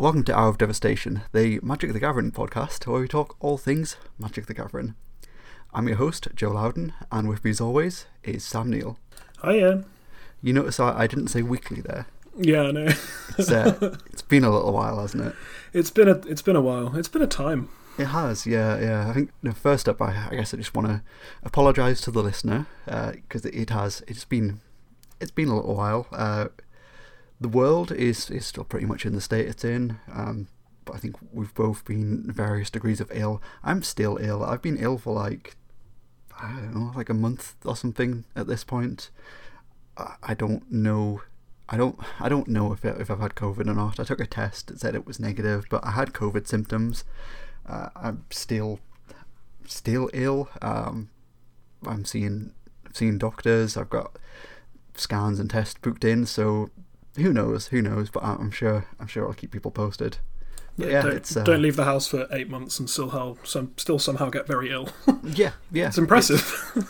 Welcome to Hour of Devastation, the Magic the Gathering podcast, where we talk all things Magic the Gathering. I'm your host, Joe Loudon, and with me as always is Sam Neal. Hi, Ian. You notice I, I didn't say weekly there. Yeah, I know. It's, uh, it's been a little while, hasn't it? it's been a it's been a while. It's been a time. It has, yeah, yeah. I think you know, first up, I, I guess I just want to apologise to the listener because it, it has. It's been it's been a little while. Uh, the world is is still pretty much in the state it's in. Um, but I think we've both been various degrees of ill. I'm still ill. I've been ill for like I don't know, like a month or something at this point. I, don't know. I don't. I don't know if it, if I've had COVID or not. I took a test. that said it was negative, but I had COVID symptoms. Uh, I'm still still ill. Um, I'm seeing seeing doctors. I've got scans and tests booked in. So who knows? Who knows? But I'm sure. I'm sure I'll keep people posted. But yeah, don't, it's uh, don't leave the house for eight months and still how some still somehow get very ill. yeah, yeah. it's impressive.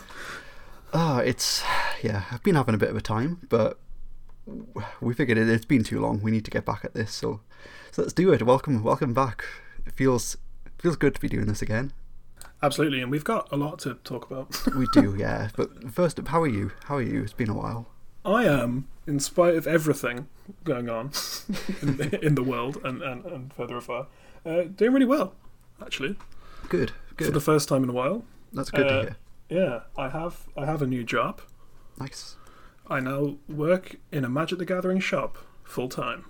Ah, it's yeah. I've been having a bit of a time, but we figured it, it's been too long. We need to get back at this, so so let's do it. Welcome, welcome back. It feels feels good to be doing this again. Absolutely, and we've got a lot to talk about. We do, yeah. But first up, how are you? How are you? It's been a while. I am, in spite of everything going on in, the, in the world and, and, and further afar, uh, doing really well, actually, Good, for the first time in a while. That's good to uh, hear. Yeah, I have I have a new job. Nice. I now work in a Magic the Gathering shop full time.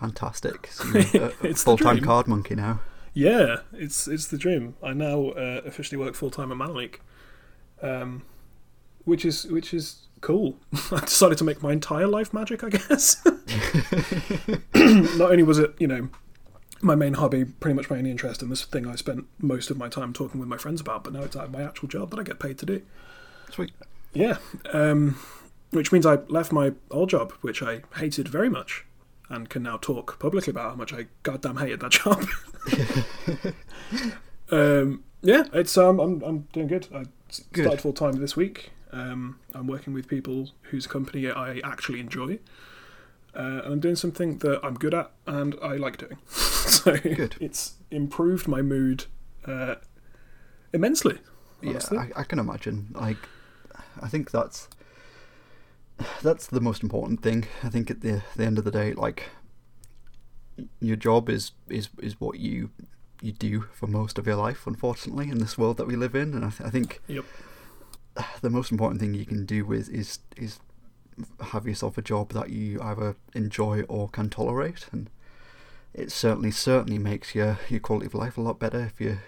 Fantastic. So you're It's full time card monkey now. Yeah, it's it's the dream. I now uh, officially work full time at Manaleak, um, which is which is cool. I decided to make my entire life magic. I guess. Not only was it you know my main hobby, pretty much my only interest in this thing I spent most of my time talking with my friends about, but now it's like my actual job that I get paid to do. Sweet. Yeah, um, which means I left my old job, which I hated very much, and can now talk publicly about how much I goddamn hated that job. um, yeah, it's um, I'm I'm doing good. I Good. started full time this week. Um, I'm working with people whose company I actually enjoy, uh, and I'm doing something that I'm good at and I like doing. so Good. it's improved my mood uh, immensely. Yeah. I, I can imagine. Like, I think that's that's the most important thing. I think at the the end of the day, like, your job is is is what you you do for most of your life. Unfortunately, in this world that we live in, and I, th- I think Yep. the most important thing you can do with is is have yourself a job that you either enjoy or can tolerate, and it certainly certainly makes your your quality of life a lot better if you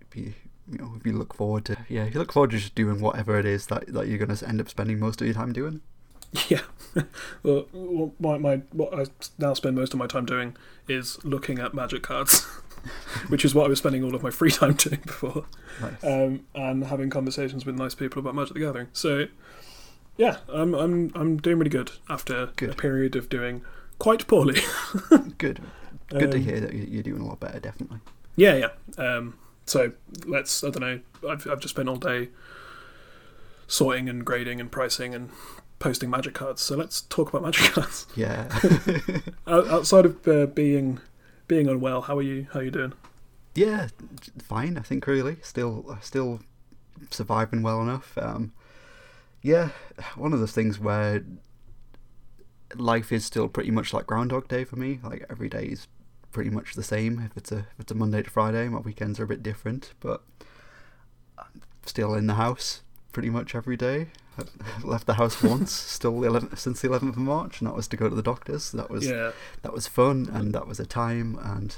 if you you know if you look forward to yeah you look forward to just doing whatever it is that that you're going to end up spending most of your time doing. Yeah. well, my, my what I now spend most of my time doing is looking at magic cards, which is what I was spending all of my free time doing before, Nice. um, and having conversations with nice people about Magic the Gathering. So, yeah, I'm I'm I'm doing really good after a period of doing quite poorly. Good. Good to Um, hear that you- you're doing a lot better. Definitely. Yeah, yeah. Um, so let's I don't know. I've I've just spent all day sorting and grading and pricing and posting magic cards. So let's talk about magic cards. Yeah. Outside of uh, being being unwell, how are you? How are you doing? yeah. Fine. I think really still still surviving well enough. Um, yeah. One of those things where life is still pretty much like Groundhog Day for me. Like every day is pretty much the same. If it's a if it's a Monday to Friday, my weekends are a bit different, but I'm still in the house pretty much every day. Left the house once, still the 11th, since the 11th of March, and that was to go to the doctors. That was Yeah, that was fun, and that was a time, and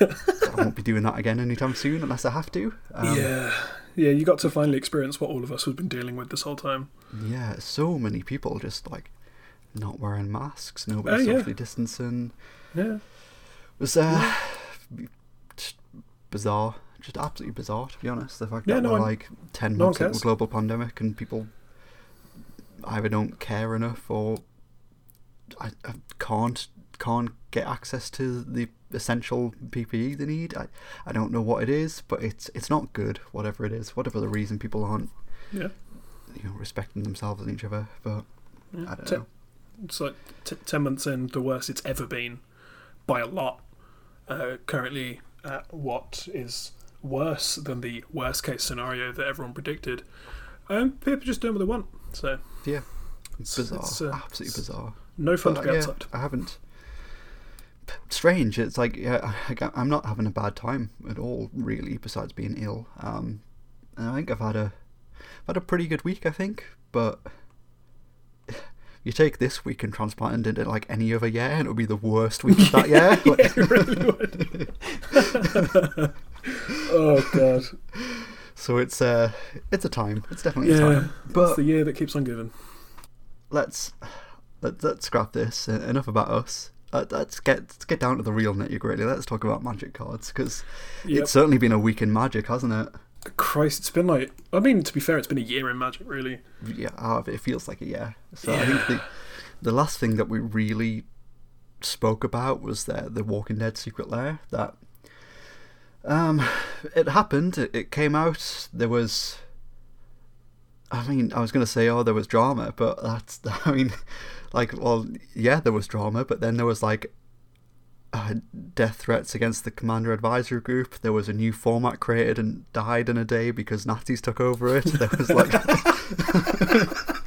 I won't be doing that again anytime soon unless I have to. Um, yeah, yeah. You got to finally experience what all of us have been dealing with this whole time. Yeah, so many people just like not wearing masks, nobody yeah. socially distancing. Yeah, It was uh, just bizarre, just absolutely bizarre to be honest. The fact Yeah, that no we're one- like ten months into a global pandemic and people either don't care enough or I, I can't can't get access to the essential PPE they need. I, I don't know what it is, but it's it's not good. Whatever it is, whatever the reason people aren't yeah. you know respecting themselves and each other. But yeah. I don't know. It's like t- ten months in, the worst it's ever been. by a lot. Uh, currently, at what is worse than the worst case scenario that everyone predicted. Um, people just doing what they want. So Yeah. It's bizarre. it's, uh, Absolutely bizarre. no fun But, to be yeah, outside. I haven't. Strange. It's like yeah, I, I'm not having a bad time at all, really. Besides being ill, um, and I think I've had a, I've had a pretty good week. I think, but you take this week and transplant it into like any other year, and it would be the worst week of that year. yeah, it really would. oh god. So it's uh, it's a time. It's definitely a Yeah. time. It's But the year that keeps on giving. let's let, let's scrap this. Enough about us. Uh, let's get let's get down to the real nitty gritty. Let's talk about magic cards because Yep. it's certainly been a week in magic, hasn't it? Christ, it's been like. I mean, to be fair, it's been a year in Magic, really. Yeah, ah, it feels like a year. So I think the the last thing that we really spoke about was the the Walking Dead secret lair. That um, it happened. It, it came out. There was. I mean, I was going to say, oh, there was drama, but that's. I mean, like, well, yeah, there was drama, but then there was like uh, death threats against the Commander Advisory Group. There was a new format created and died in a day because Nazis took over it. There was like.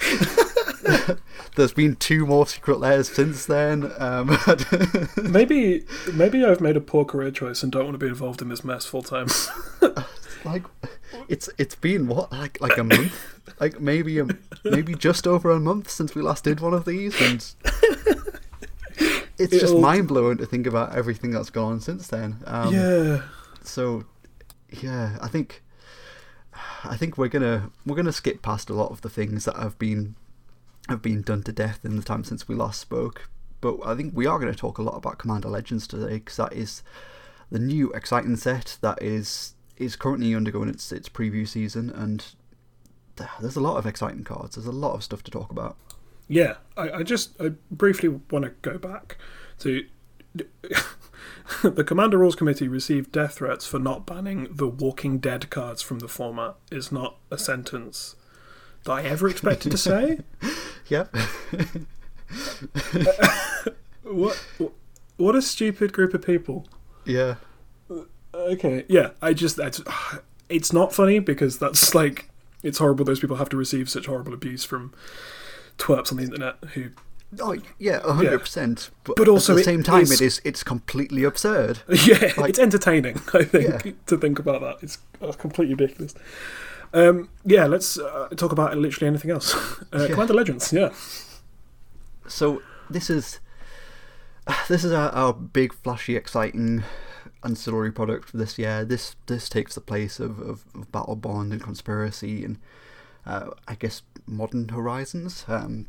There's been two more secret lairs since then. Um, Maybe, maybe I've made a poor career choice and don't want to be involved in this mess full time. like, it's it's been what like like a month, like maybe a, maybe just over a month since we last did one of these, and it's just It'll- mind blowing to think about everything that's gone on since then. Um, yeah. so yeah i think i think we're gonna we're gonna skip past a lot of the things that have been have been done to death in the time since we last spoke but i think we are going to talk a lot about commander legends today because that is the new exciting set that is is currently undergoing its its preview season and there's a lot of exciting cards. There's a lot of stuff to talk about. Yeah, I, I just I briefly want to go back to the Commander Rules Committee received death threats for not banning the Walking Dead cards from the format. Is not a sentence that I ever expected to say. yep What what a stupid group of people. yeah Okay, yeah, I just that's it's not funny because that's like it's horrible. Those people have to receive such horrible abuse from twerps on the internet who oh yeah 100% but, But also at the it same time is- it is it's completely absurd Yeah, Like- it's entertaining. I think Yeah. to think about that. It's uh, completely ridiculous. Um, yeah, let's uh, talk about literally anything else. Uh, Yeah. Commander Legends, yeah, so this is this is our, our big flashy exciting ancillary product for this year this this takes the place of, of, of battle bond and conspiracy and uh, i guess modern horizons um,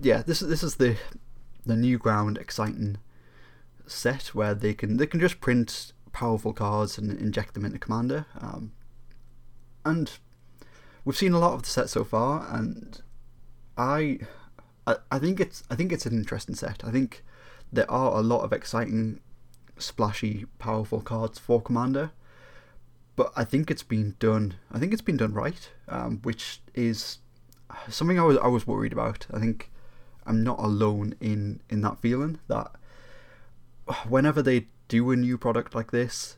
yeah this is this is the the new ground exciting set where they can they can just print powerful cards and inject them into commander um, and we've seen a lot of the set so far and i I, I think it's I think it's an interesting set. I think there are a lot of exciting, splashy, powerful cards for Commander, but I think it's been done. I think it's been done right, um, which is something I was I was worried about. I think I'm not alone in in that feeling that whenever they do a new product like this,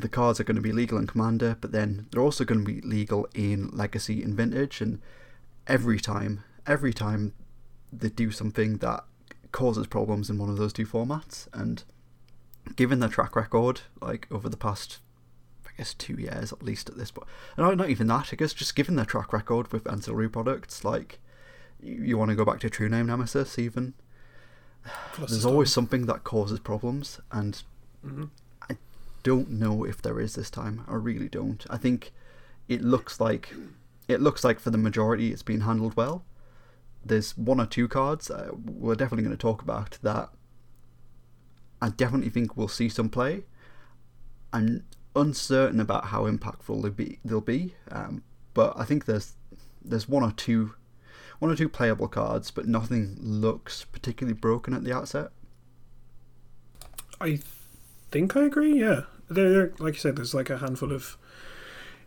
the cards are going to be legal in Commander, but then they're also going to be legal in Legacy and Vintage, and every time, every time they do something that causes problems in one of those two formats, and given their track record, like over the past, I guess two years at least at this point, and not- even that, I guess just given their track record with ancillary products, like you, want to go back to True Name Nemesis, even Plus there's always something that causes problems, and Mhm. Don't know if there is this time. I really don't. I think it looks like it looks like for the majority it's been handled well. There's one or two cards uh, we're definitely going to talk about that. I definitely think we'll see some play. I'm uncertain about how impactful they'll be. They'll be, um, but I think there's there's one or two one or two playable cards, but nothing looks particularly broken at the outset. I think I agree. Yeah, there, there- like you said, there's like a handful of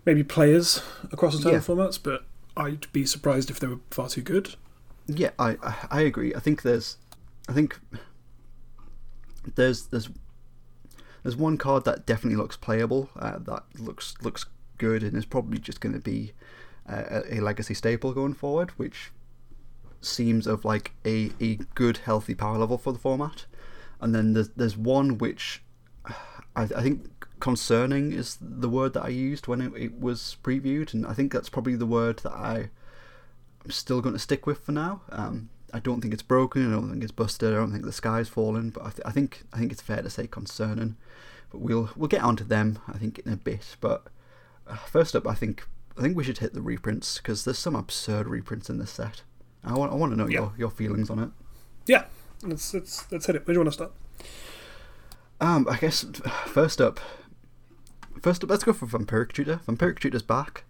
maybe players across the total Yeah. formats, but I'd be surprised if they were far too good. Yeah, I I- I agree. I think there's, I think there's there's there's one card that definitely looks playable. Uh, that looks looks good and is probably just going to be uh, a legacy staple going forward, which seems of like a, a good healthy power level for the format. And then there's there's one which I, I think concerning is the word that I used when it, it was previewed, and I think that's probably the word that I I'm still going to stick with for now. Um, I don't think it's broken. I don't think it's busted. I don't think the sky's fallen. But I, th- I think I think it's fair to say concerning. But we'll we'll get onto them. I think in a bit. But uh, first up, I think I think we should hit the reprints because there's some absurd reprints in this set. I want I want to know Yeah. your your feelings on it. Yeah, let's let's let's hit it. Where do you want to start? Um, I guess first up, first up, let's go for Vampiric Tutor. Vampiric Tutor's back.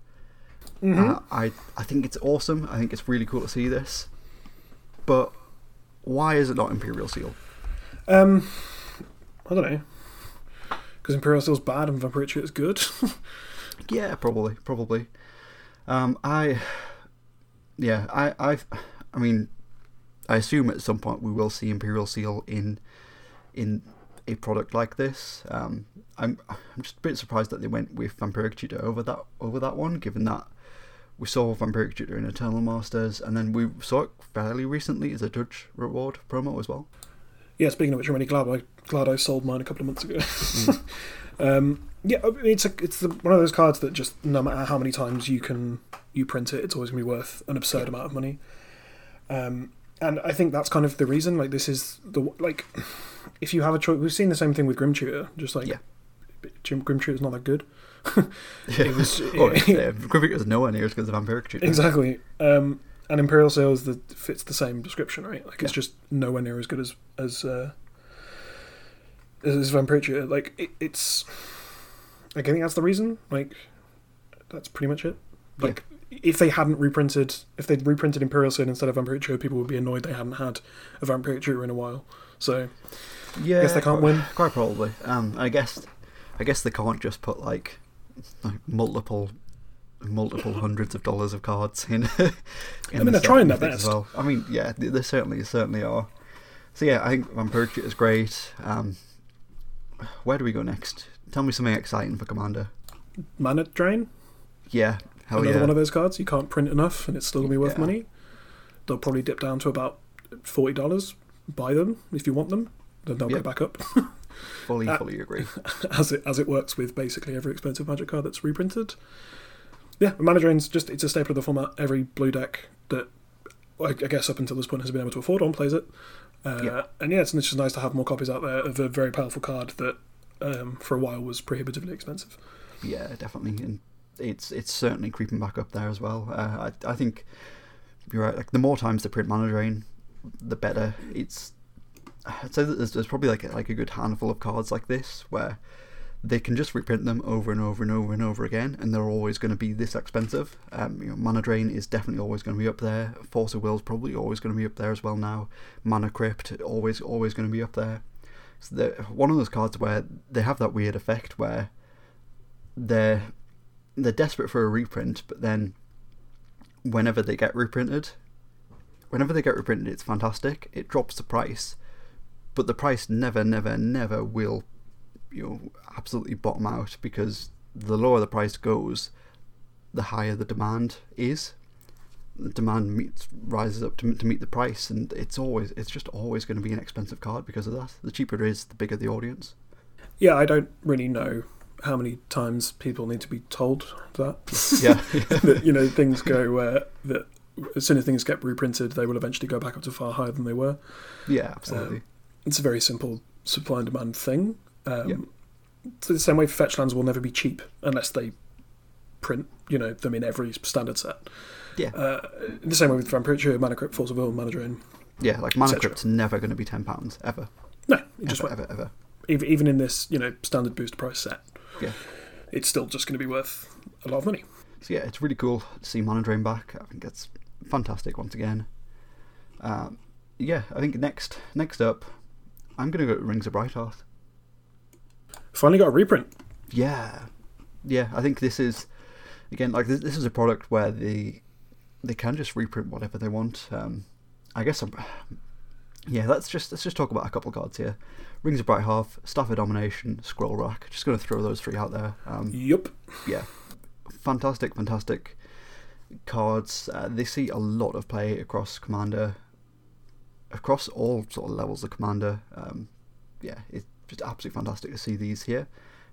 Mm-hmm. Uh, I I think it's awesome. I think it's really cool to see this. But why is it not Imperial Seal? Um, I don't know. Because Imperial Seal's bad and Vampiric is good. Yeah, probably, probably. Um, I, yeah, I, I, I mean, I assume at some point we will see Imperial Seal in, in a product like this. Um, I'm, I'm just a bit surprised that they went with Vampiric Tutor over that, over that one, given that we saw Vampiric Tutor in Eternal Masters, and then we saw it fairly recently as a Judge Reward promo as well. yeah, speaking of which, I'm really glad I glad I sold mine a couple of months ago. um, yeah, it's a, it's the, one of those cards that just no matter how many times you can you print it, it's always gonna be worth an absurd amount of money. Um, and I think that's kind of the reason. Like this is the like, if you have a choice, we've seen the same thing with Grim Tutor. Just like Yeah. Jim Grim Tutor's not that good. Yeah. was- oh, yeah, Griffith is nowhere near as good as Vampiric Tutor. Exactly. Um, and Imperial Seal's the fits the same description, right? Like it's Yeah. just nowhere near as good as as uh, as, as Vampiric. Like it, it's. Like, I think that's the reason. Like, that's pretty much it. Like, if they hadn't reprinted, if they'd reprinted Imperial Seal instead of Vampiric, people would be annoyed they hadn't had a Vampiric in a while. So Yeah, Guess they can't quite- win. Quite probably. Um, I guess, I guess they can't just put like, like multiple, multiple hundreds of dollars of cards in. in I mean, the they're trying their things as best. well. I mean, yeah, they, they certainly, certainly are. So yeah, I think Vampiric is great. Um, where do we go next? Tell me something exciting for Commander. Mana Drain, Yeah, hell another yeah. one of those cards. You can't print enough, and it's still gonna be worth Yeah. money. They'll probably dip down to about forty dollars. Buy them if you want them. Then they'll Yep. go back up. fully, uh, fully agree. as it as it works with basically every expensive magic card that's reprinted. Yeah, Mana Drain's just it's a staple of the format. Every blue deck that I, I guess up until this point has been able to afford on plays it. Uh, Yeah. And yeah, it's, it's just nice to have more copies out there of a very powerful card that um, for a while was prohibitively expensive. Yeah, definitely, and it's it's certainly creeping back up there as well. Uh, I I think you're right. Like the more times the print Drain, the better. It's I'd say that there's, there's probably like a, like a good handful of cards like this where they can just reprint them over and over and over and over again, and they're always going to be this expensive. Um, you know, Mana Drain is definitely always going to be up there. Force of Will's probably always going to be up there as well now. Mana Crypt always always going to be up there. So one of those cards where they have that weird effect where they're they're desperate for a reprint, but then whenever they get reprinted, whenever they get reprinted, it's fantastic. It drops the price, but the price never, never, never will, you know, absolutely bottom out because the lower the price goes, the higher the demand is. The demand meets rises up to, to meet the price, and it's always it's just always going to be an expensive card because of that. The cheaper it is, the bigger the audience. Yeah, I don't really know how many times people need to be told that. Yeah, that you know things go uh, that as soon as things get reprinted, they will eventually go back up to far higher than they were. yeah, absolutely. Um, it's a very simple supply and demand thing. Um, Yeah. So the same way fetch lands will never be cheap unless they print, you know, them in every standard set. Yeah. Uh, the same way with Vampiric, Mana Crypt, Force of Will, Mana Drain. Yeah, like Mana. Crypt's never going to be ten pounds ever. No, it just ever, won't. ever, even in this, you know, standard boost price set, Yeah. it's still just going to be worth a lot of money. So yeah, it's really cool to see Mana Drain back. I think it's fantastic once again. Um, yeah, I think next next up, I'm gonna go to Rings of Brighthearth. Finally got a reprint. Yeah, yeah. I think this is again like this, this is a product where they they can just reprint whatever they want. Um, I guess I'm, yeah, let's just let's just talk about a couple cards here. Rings of Brighthearth, Staff of Domination, Scroll Rack. Just going to throw those three out there. Um, Yup. yeah, fantastic, fantastic cards. Uh, they see a lot of play across Commander, across all sort of levels of Commander. Um, yeah, it's just absolutely fantastic to see these here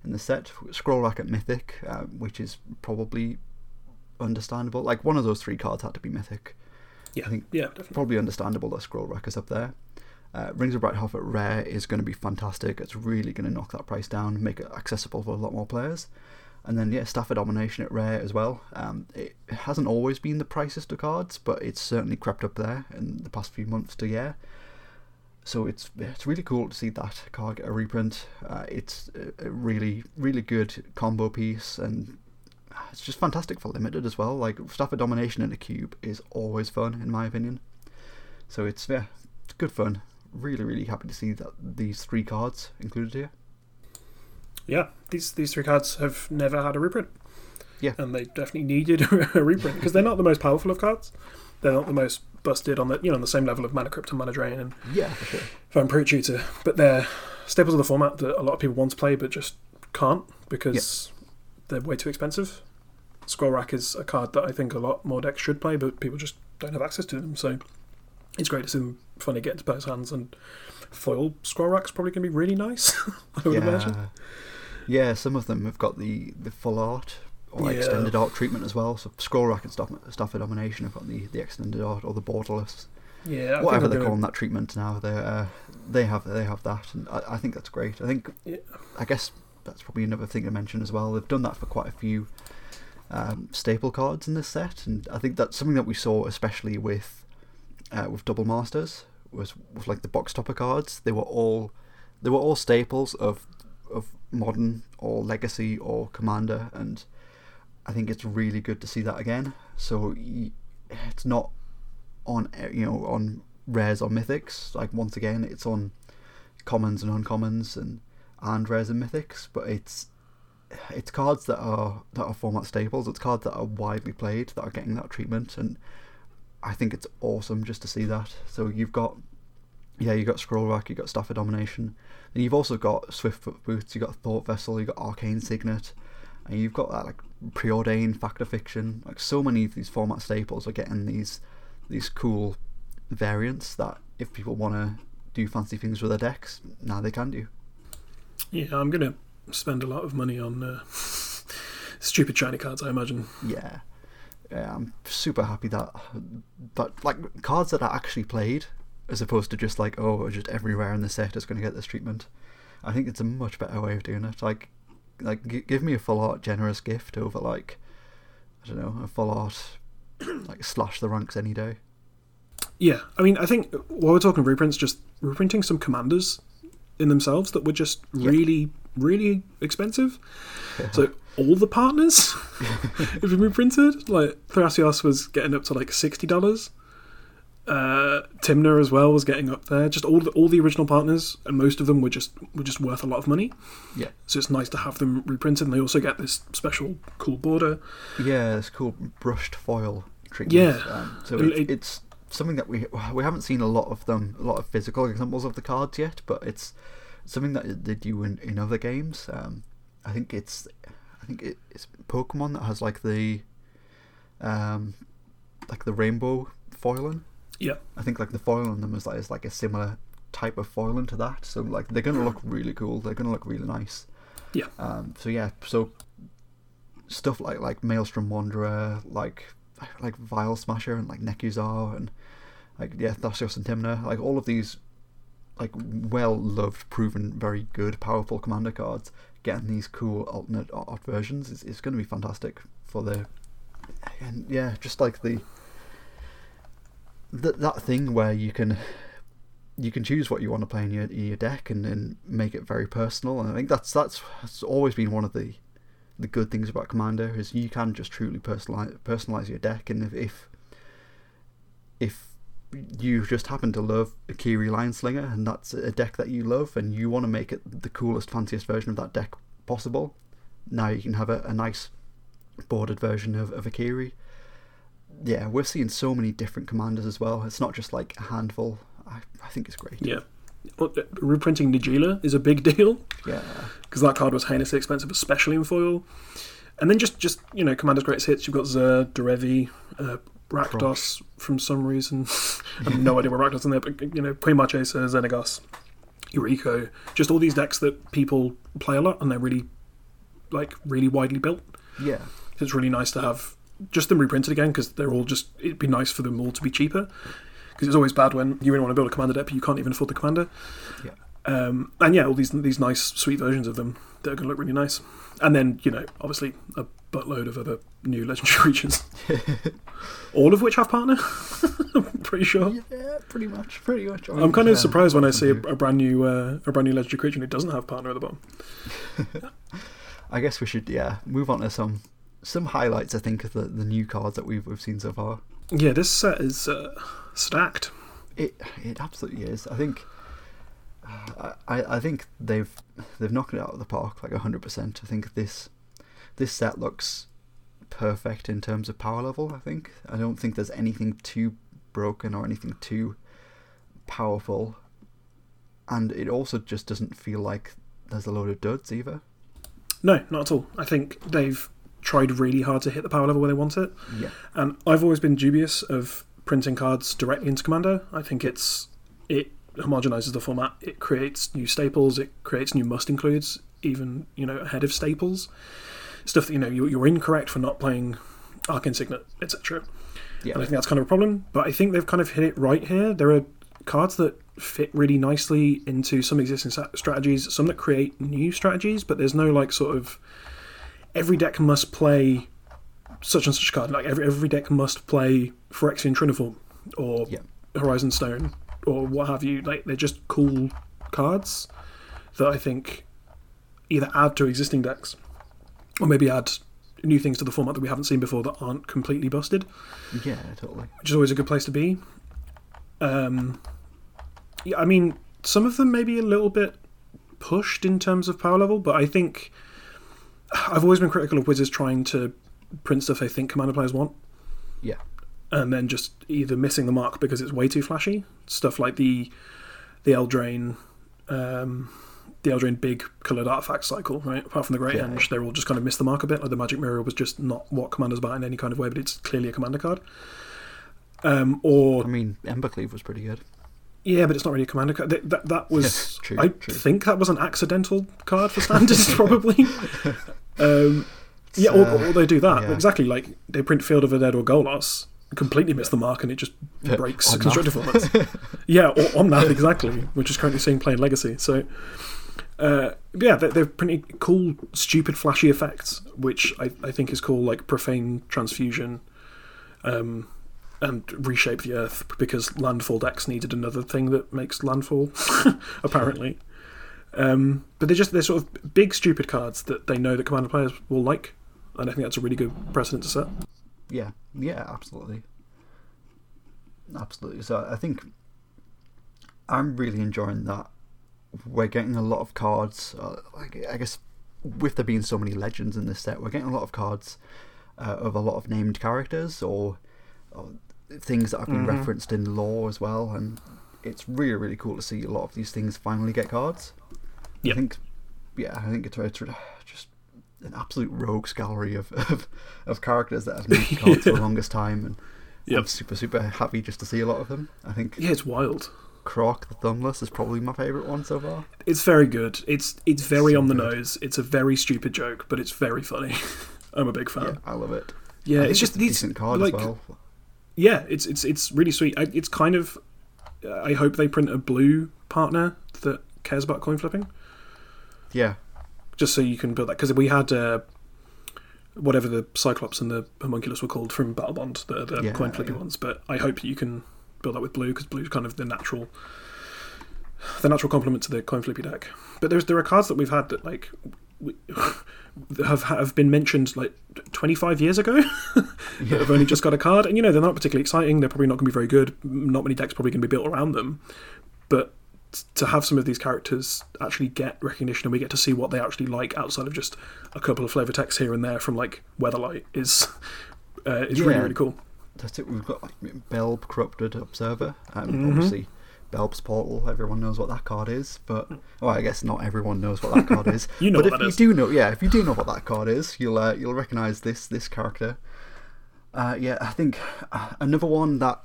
in the set. Scroll Rack at Mythic, um, which is probably understandable. Like one of those three cards had to be Mythic. Yeah. I think yeah, definitely. Probably understandable that Scroll Rack is up there. Uh, Rings of Brighthearth at Rare is going to be fantastic. It's really going to knock that price down, make it accessible for a lot more players. And then, yeah, Staff of Domination at Rare as well. Um, it hasn't always been the priciest of cards, but it's certainly crept up there in the past few months to year. So it's it's really cool to see that card get a reprint. Uh, it's a really, really good combo piece, and it's just fantastic for limited as well. Like, Staff of Domination in a cube is always fun, in my opinion. So it's, yeah, it's good fun. Really, really happy to see that these three cards included here. Yeah, these these three cards have never had a reprint. Yeah. and they definitely needed a reprint because they're not the most powerful of cards. They're not the most busted on the you know on the same level of Mana Crypt and Mana Drain and Yeah, for sure. Vampiric Tutor, but they're staples of the format that a lot of people want to play but just can't because they're way too expensive. Scroll Rack is a card that I think a lot more decks should play, but people just don't have access to them. So it's great to see them finally get into players' hands. And foil Scroll Rack's probably going to be really nice. I would yeah. imagine. Yeah, some of them have got the, the full art or Yeah. extended art treatment as well. So Scroll Rack and Staff of Domination have got the, the extended art or the borderless. Yeah, I Whatever they're calling that treatment now, they uh, they have they have that, and I, I think that's great. I think Yeah. I guess that's probably another thing to mention as well. They've done that for quite a few um, staple cards in this set, and I think that's something that we saw especially with uh, with Double Masters was with like the box topper cards. They were all they were all staples of of modern or legacy or commander, and I think it's really good to see that again. So it's not on uh, you know on rares or mythics. Like once again, it's on commons and uncommons and and rares and mythics, but it's it's cards that are that are format staples. It's cards that are widely played that are getting that treatment, and I think it's awesome just to see that. So you've got yeah, you've got Scroll Rack, you've got Staff of Domination, and you've also got Swiftfoot Boots, you've got Thought Vessel, you've got Arcane Signet, and you've got that like preordained Fact or Fiction. Like so many of these format staples are getting these these cool variants that if people want to do fancy things with their decks, now they can do. Yeah, I'm to spend a lot of money on uh, stupid shiny cards, I imagine. Yeah. Yeah, I'm super happy that that like cards that are actually played as opposed to just like oh just everywhere in the set is going to get this treatment. I think it's a much better way of doing it. Like like g- give me a full art generous gift over like I don't know a full art like slash the ranks any day. Yeah, I mean, I think while we're talking reprints, just reprinting some commanders in themselves that were just Yeah. really, really expensive. So all the partners have been reprinted. Like Thrasios was getting up to like sixty dollars. Uh, Tymna as well was getting up there. Just all the all the original partners, and most of them were just were just worth a lot of money. Yeah. So it's nice to have them reprinted, and they also get this special cool border. Yeah, it's cool brushed foil treatment. Yeah. Um, so it, it- it's something that we we haven't seen a lot of them, a lot of physical examples of the cards yet, but it's something that they do in, in other games. Um, I think it's I think it, it's Pokemon that has like the um like the rainbow foiling. Yeah. I think like the foil on them is like is like a similar type of foiling to that. So like they're gonna look really cool. They're gonna look really nice. Yeah. Um. So yeah. So stuff like like Maelstrom Wanderer, like like Vial Smasher and like Nekusar and like yeah Thrasios and Tymna, like all of these like well loved, proven, very good, powerful commander cards. Getting these cool alternate art versions is, is going to be fantastic for the and yeah, just like the that that thing where you can you can choose what you want to play in your in your deck and, and make it very personal. And I think that's that's that's always been one of the the good things about Commander is you can just truly personalize personalize your deck. And if if, if you just happen to love Akiri Lineslinger and that's a deck that you love and you want to make it the coolest, fanciest version of that deck possible, now you can have a, a nice bordered version of, of Akiri. Yeah, we're seeing so many different commanders as well. It's not just like a handful. I, I think it's great. Yeah. Well, uh, reprinting Najeela is a big deal Yeah. because that card was heinously expensive, especially in foil. And then just, just you know, Commander's greatest hits. You've got Zer, Derevi, uh, Rakdos from some reason. I have no idea where Rakdos is in there, but you know, Queen Marchesa, Xenagos, Eureka, just all these decks that people play a lot and they're really, like, really widely built. Yeah. It's really nice to have just them reprinted again because they're all just. It'd be nice for them all to be cheaper because it's always bad when you really want to build a commander deck but you can't even afford the commander. Yeah. Um, and yeah, all these these nice sweet versions of them that are going to look really nice. And then you know, obviously a buttload of other new legendary creatures, all of which have partner. I'm pretty sure. Yeah, pretty much. Pretty much. I'm kind of Yeah, surprised when I see a, a brand new uh, a brand new legendary creature that doesn't have partner at the bottom. I guess we should yeah move on to some some highlights. I think of the, the new cards that we've we've seen so far. Yeah, this set is uh, stacked. It it absolutely is. I think uh, I I think they've they've knocked it out of the park like hundred percent. I think this this set looks perfect in terms of power level. I think I don't think there's anything too broken or anything too powerful, and it also just doesn't feel like there's a load of duds either. No, not at all. I think they've tried really hard to hit the power level where they want it. Yeah, And I've always been dubious of printing cards directly into Commander. I think it's it homogenizes the format. It creates new staples. It creates new must includes, even you know ahead of staples. Stuff that you know you're, you're incorrect for not playing Arcane Signet, etc. yeah, And I think that's kind of a problem. But I think they've kind of hit it right here. There are cards that fit really nicely into some existing strategies, some that create new strategies, but there's no like sort of every deck must play such and such card. Like every every deck must play Phyrexian Triniform or Yeah. Horizon Stone or what have you. Like they're just cool cards that I think either add to existing decks or maybe add new things to the format that we haven't seen before that aren't completely busted yeah, totally. which is always a good place to be. Um, yeah, I mean, some of them may be a little bit pushed in terms of power level, but I think I've always been critical of Wizards trying to print stuff they think Commander players want, Yeah, and then just either missing the mark because it's way too flashy. Stuff like the the Eldraine, um, the Eldraine big coloured artifact cycle, right? Apart from the Great Yeah. Henge, they're all just kind of missed the mark a bit. Like the Magic Mirror was just not what Commander's about in any kind of way, but it's clearly a Commander card. Um, or I mean Embercleave was pretty good. Yeah, but it's not really a commander card. That, that, that was. True, I true. think that was an accidental card for standards, probably. um, yeah, or, uh, or they do that. yeah. Exactly, like they print Field of the Dead or Golos, completely miss the mark, and it just breaks On constructed math. formats. yeah, or on that, exactly, which is currently seeing playing Legacy. So. Uh, yeah, they're, they're pretty cool, stupid, flashy effects, which I, I think is called like profane transfusion, um, and reshape the earth because landfall decks needed another thing that makes landfall, apparently. Um, but they're just they're sort of big stupid cards that they know that commander players will like, and I think that's a really good precedent to set. Yeah, yeah, absolutely, absolutely. So I think I'm really enjoying that. We're getting a lot of cards. Uh, like I guess with there being so many legends in this set, we're getting a lot of cards uh, of a lot of named characters or, or things that have been Mhm. referenced in lore as well, and it's really really cool to see a lot of these things finally get cards. Yeah. I think, yeah, I think it's, it's just an absolute rogues gallery of, of, of characters that have named cards for the longest time, and I'm super super happy just to see a lot of them. I think Yeah, it's wild. Krark the Thumbless is probably my favourite one so far. It's very good. It's it's very So on the good. nose. It's a very stupid joke, but it's very funny. I'm a big fan. Yeah, I love it. Yeah, I think it's just a these decent card like as well. yeah, it's it's it's really sweet. I, it's kind of I hope they print a blue partner that cares about coin flipping, Yeah, just so you can build that because we had. Uh, Whatever the Cyclops and the Homunculus were called from Battle Bond, the, the Yeah, coin flippy yeah. ones. But I hope you can build that with blue because blue's kind of the natural, the natural complement to the coin flippy deck. But there's there are cards that we've had that like we, have have been mentioned like 25 years ago that have only just got a card, and you know they're not particularly exciting. They're probably not going to be very good. Not many decks probably going to be built around them. But to have some of these characters actually get recognition and we get to see what they actually like outside of just a couple of flavor texts here and there from like Weatherlight is uh, is really really cool. That's it. We've got like Belbe Corrupted Observer. Um, Mhm. Obviously, Belbe's Portal. Everyone knows what that card is, but well, I guess not everyone knows what that card is. You know but what if that you is. do know, yeah, if you do know what that card is, you'll uh, you'll recognize this this character. Uh, yeah, I think uh, another one that.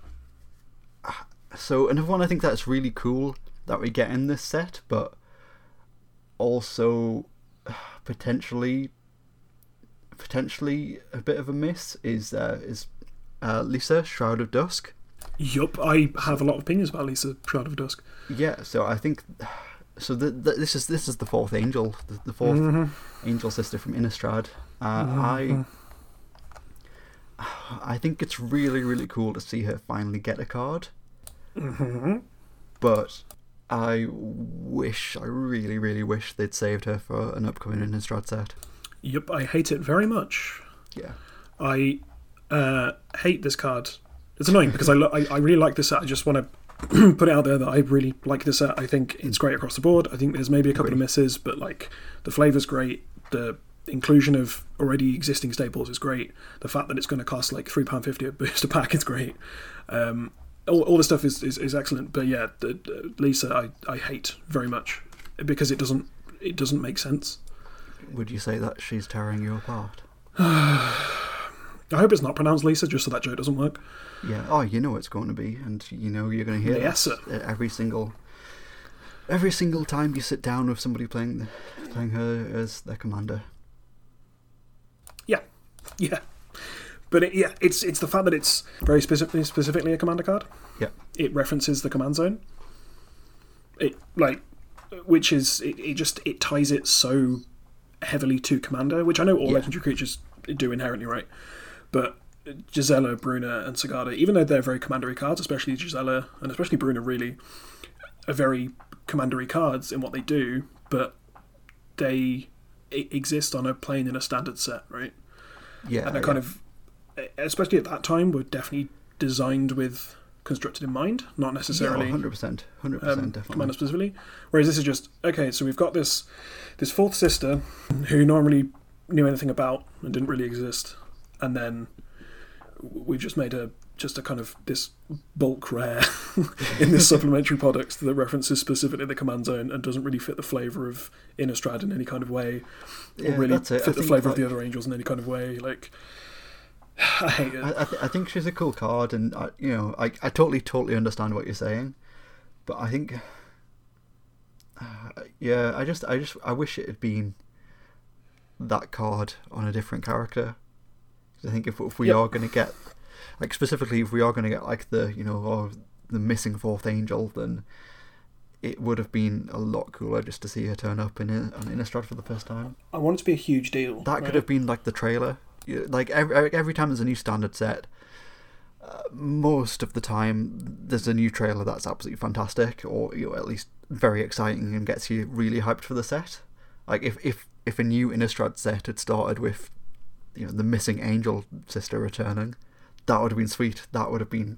So another one I think that's really cool that we get in this set, but also uh, potentially potentially a bit of a miss is uh, is uh, Liesa Shroud of Dusk. Yup, I have a lot of opinions about Liesa Shroud of Dusk. Yeah, so I think so. The, the, this is this is the fourth angel, the, the 4th angel sister from Innistrad. Uh, I I think it's really really cool to see her finally get a card, but I wish I really really wish they'd saved her for an upcoming Innistrad set. Yup, I hate it very much. Yeah, I uh, hate this card. It's annoying because I, lo- I I really like this set. I just want to put it out there that I really like this set. I think it's great across the board. I think there's maybe a couple of misses, but like the flavor's great. The inclusion of already existing staples is great. The fact that it's going to cost like three pound fifty a booster pack is great. Um, all, all this stuff is, is, is excellent. But yeah, the, the Liesa I, I hate very much because it doesn't it doesn't make sense. would you say that she's tearing you apart? I hope it's not pronounced Lisa, just so that joke doesn't work. Yeah. Oh, you know it's going to be, and you know you're going to hear Yes, that uh, every single every single time you sit down with somebody playing playing her as their commander. Yeah, yeah. But it, yeah, it's it's the fact that it's very specifically specifically a commander card. Yeah. It references the command zone. It like, which is it, it just it ties it so heavily to commander, which I know all Yeah. legendary creatures do inherently, right? But Gisela, Bruna, and Sigarda, even though they're very commandery cards, especially Gisela and especially Bruna, really are very commandery cards in what they do, but they exist on a plane in a standard set, right? Yeah. and they're kind of, especially at that time, were definitely designed with constructed in mind, not necessarily hundred percent, hundred um, percent, definitely. commander specifically. Whereas this is just okay. So we've got this this fourth sister who normally knew anything about and didn't really exist, and then we've just made a just a kind of this bulk rare in this supplementary product that references specifically the command zone and doesn't really fit the flavor of Innistrad in any kind of way, or Yeah, really that's it. I fit the think, flavor of the other angels in any kind of way. Like I hate it. I, I, th- I think she's a cool card, and I, you know, I, I totally, totally understand what you're saying, but I think, uh, yeah, I just, I just, I wish it had been that card on a different character. I think if if we Yep. are going to get, like specifically, if we are going to get like the, you know, or the missing fourth angel, then it would have been a lot cooler just to see her turn up in a, on Innistrad for the first time. I want it to be a huge deal. That right? could have been like the trailer. Like every every time there's a new standard set, uh, most of the time there's a new trailer that's absolutely fantastic, or you know, at least very exciting and gets you really hyped for the set. Like if if if a new Innistrad set had started with, you know, the missing angel sister returning, that would have been sweet. That would have been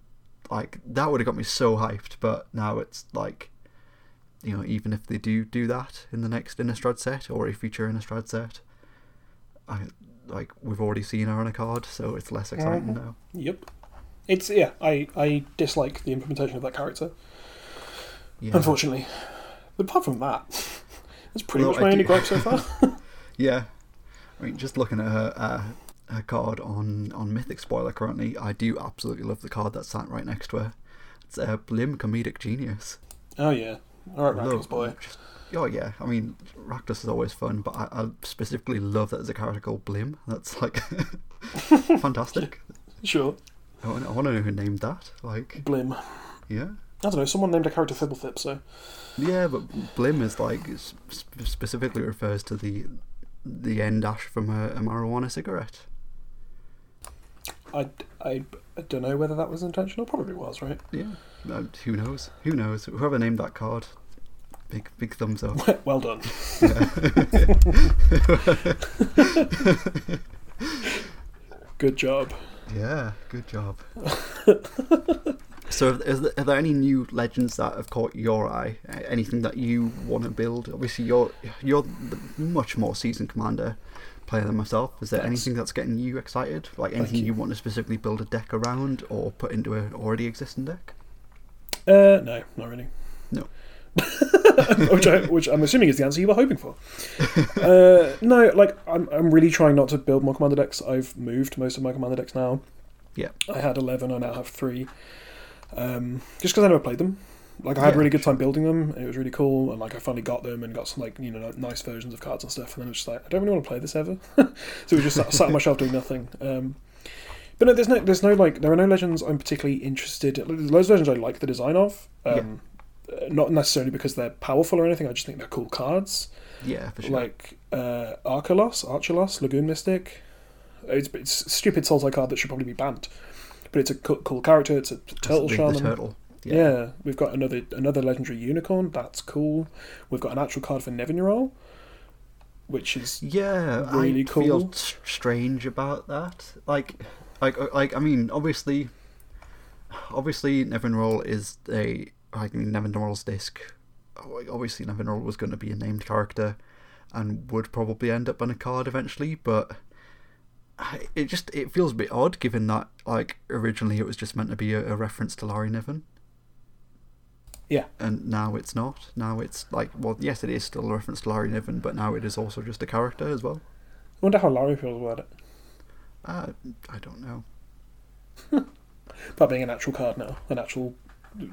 like that would have got me so hyped. But now it's like. You know, even if they do do that in the next Innistrad set or a future Innistrad set, I like we've already seen her on a card, so it's less exciting Mhm. now. Yep. It's yeah. I I dislike the implementation of that character. Yeah. Unfortunately, but apart from that, that's pretty Well, much I my only do- gripe so far. Yeah. I mean, just looking at her uh, her card on on Mythic Spoiler currently, I do absolutely love the card that's sat right next to her. It's a Blim Comedic Genius. oh yeah. All right, Rakdos boy. just- oh yeah, I mean, Rakdos is always fun, but I, I specifically love that there's a character called Blim. That's like fantastic. Sure. I want, I want to know who named that. Like, Blim. Yeah. I don't know. Someone named a character Fibblethip, so Yeah, but Blim is like sp- specifically refers to the the end dash from a, a marijuana cigarette. I, I, I don't know whether that was intentional. Probably was, right? Yeah, uh, who knows? Who knows? Whoever named that card, big big thumbs up. well done. Good job. yeah, good job. so, there, are there any new legends that have caught your eye? Anything that you want to build? Obviously, you're you're the much more seasoned commander player than myself. Is there anything that's getting you excited? Like anything you. you want to specifically build a deck around or put into an already existing deck? Uh, no, not really. No. which, I, which I'm assuming is the answer you were hoping for. uh, no, like I'm, I'm really trying not to build more commander decks. I've moved most of my commander decks now. Yeah. I had eleven. I now have three. Um, just because I never played them. Like I had a Yeah, really good time building them, and it was really cool. And like I finally got them and got some like you know nice versions of cards and stuff. And then it was just like I don't really want to play this ever. so it was just sat, sat on my shelf doing nothing. Um, but no, there's no, there's no like, there are no legends I'm particularly interested. in. There's loads of legends I like the design of. Um, uh, Not necessarily because they're powerful or anything. I just think they're cool cards. Yeah, for sure. Like uh, Archelos, Archelos, Lagoon Mystic. It's, it's stupid Sultai card that should probably be banned, but it's a cool, cool character. It's a turtle the, shaman. the turtle. Yeah. we've got another another legendary unicorn. That's cool. We've got an actual card for Nevinyrral, which is Yeah, really I cool. feel s- strange about that. Like, like, uh, like. I mean, obviously, obviously, Nevinyrral is a. I mean, Nevinyrral's disc. Obviously, Nevinyrral was going to be a named character, and would probably end up on a card eventually. But it just it feels a bit odd, given that like originally it was just meant to be a, a reference to Larry Niven. Yeah. And now it's not. Now it's like, well, yes, it is still a reference to Larry Niven, but now it is also just a character as well. I wonder how Larry feels about it. Uh, I don't know. About being an actual card now, an actual,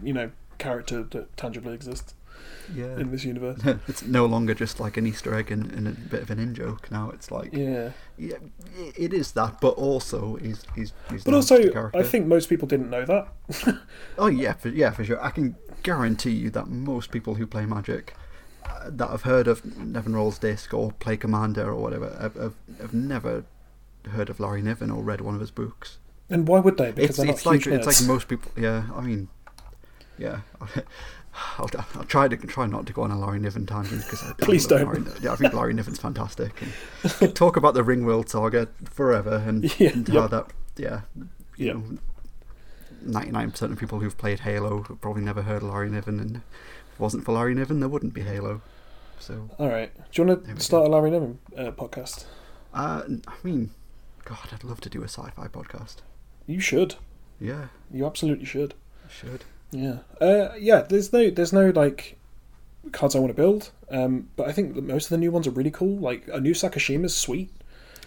you know, character that tangibly exists Yeah. in this universe. it's no longer just like an Easter egg and, and a bit of an in joke. Now it's like, yeah, Yeah, it is that, but also he's he's, he's but now just a also character. I think most people didn't know that. Oh yeah, for, yeah, for sure. I can guarantee you that most people who play Magic uh, that have heard of Nevinyrral's disc or play Commander or whatever have, have, have never heard of Larry Niven or read one of his books. And why would they? Because It's they're not it's like huge it's like most people. Yeah, I mean, yeah. I'll, I'll try to try not to go on a Larry Niven tangent because I, I Please love don't. Larry, yeah, I think Larry Niven's fantastic. And talk about the Ringworld saga forever and, Yeah, and yep. how that yeah you know ninety nine percent of people who've played Halo have probably never heard of Larry Niven and if it wasn't for Larry Niven there wouldn't be Halo. So All right. Do you want to start a Larry Niven uh, podcast? uh, I mean, God, I'd love to do a sci-fi podcast. You should. Yeah, You absolutely should. I should. Yeah. Uh, yeah. There's no. There's no like cards I want to build. Um, but I think that most of the new ones are really cool. Like a new Sakashima's sweet.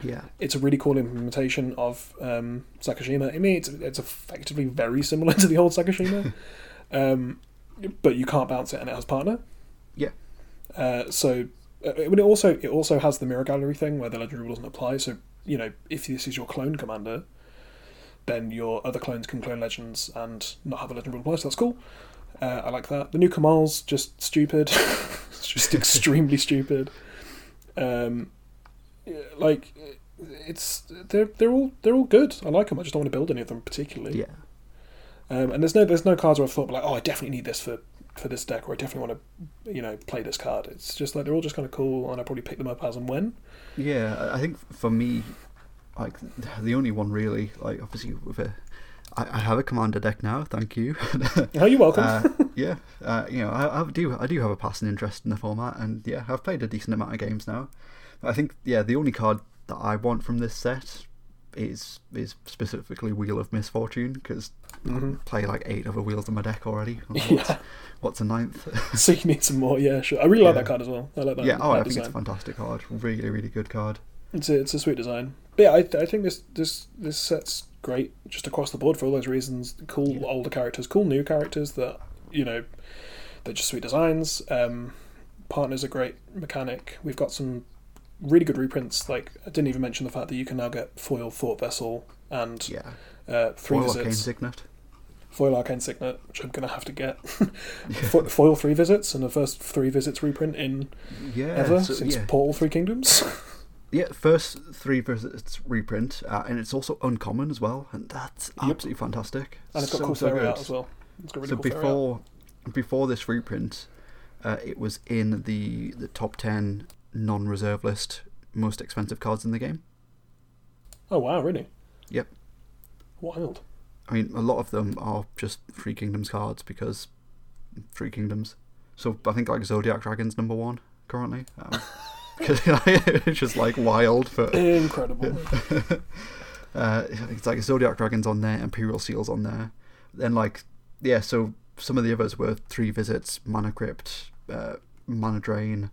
Yeah, It's a really cool implementation of um, Sakashima. I mean, it's it's effectively very similar to the old Sakashima, um, but you can't bounce it, and it has partner. Yeah. Uh, so, uh, but it also it also has the mirror gallery thing where the legendary rule doesn't apply. So you know, if this is your clone commander, then your other clones can clone legends and not have a legendary rule. So that's cool. Uh, I like that. The new Kamahl's just stupid. it's just extremely stupid. Um, like it's they're they're all they're all good. I like them. I just don't want to build any of them particularly. yeah. Um, and there's no there's no cards where I've thought like, oh, I definitely need this for for this deck, or I definitely want to you know play this card. It's just like they're all just kind of cool, and I probably pick them up as and when. Yeah, I think for me, like the only one really, like obviously with a, I, I have a commander deck now. Thank you. Oh, you're welcome. uh, yeah, uh, you know, I, I do I do have a passing interest in the format, and yeah, I've played a decent amount of games now. I think yeah, the only card that I want from this set is is specifically Wheel of Misfortune because Mhm. I play like eight other wheels in my deck already. What's, Yeah. what's a ninth? so you need some more. Yeah, sure. I really like that card as well. I like that. yeah, oh, that I think it's a fantastic card. Really, really good card. It's a, it's a sweet design. But yeah, I, I think this this this set's great just across the board for all those reasons. Cool Yeah. older characters, cool new characters that you know they're just sweet designs. Um, partners a great mechanic. We've got some really good reprints. Like I didn't even mention the fact that you can now get foil thought vessel and Yeah, uh, three Foil Arcane visits. Signet. Foil arcane signet, which I'm gonna have to get. Fo- foil three visits and the first three visits reprint in Yeah, ever so- since yeah. Portal Three Kingdoms. Yeah, first three visits reprint, uh, and it's also uncommon as well, and that's Yep. absolutely fantastic. and it's got So, cool so fairy good. art as well. It's got really so cool before before this reprint, uh, it was in the the top ten non-reserve list most expensive cards in the game. Oh wow, really? Yep. Wild. I mean, a lot of them are just Three Kingdoms cards because Three Kingdoms. So I think like Zodiac Dragon's number one currently. Um, it's just like wild for Incredible. uh, it's like Zodiac Dragons on there, Imperial Seals on there. Then like yeah, so some of the others were three visits, mana crypt, uh, mana drain,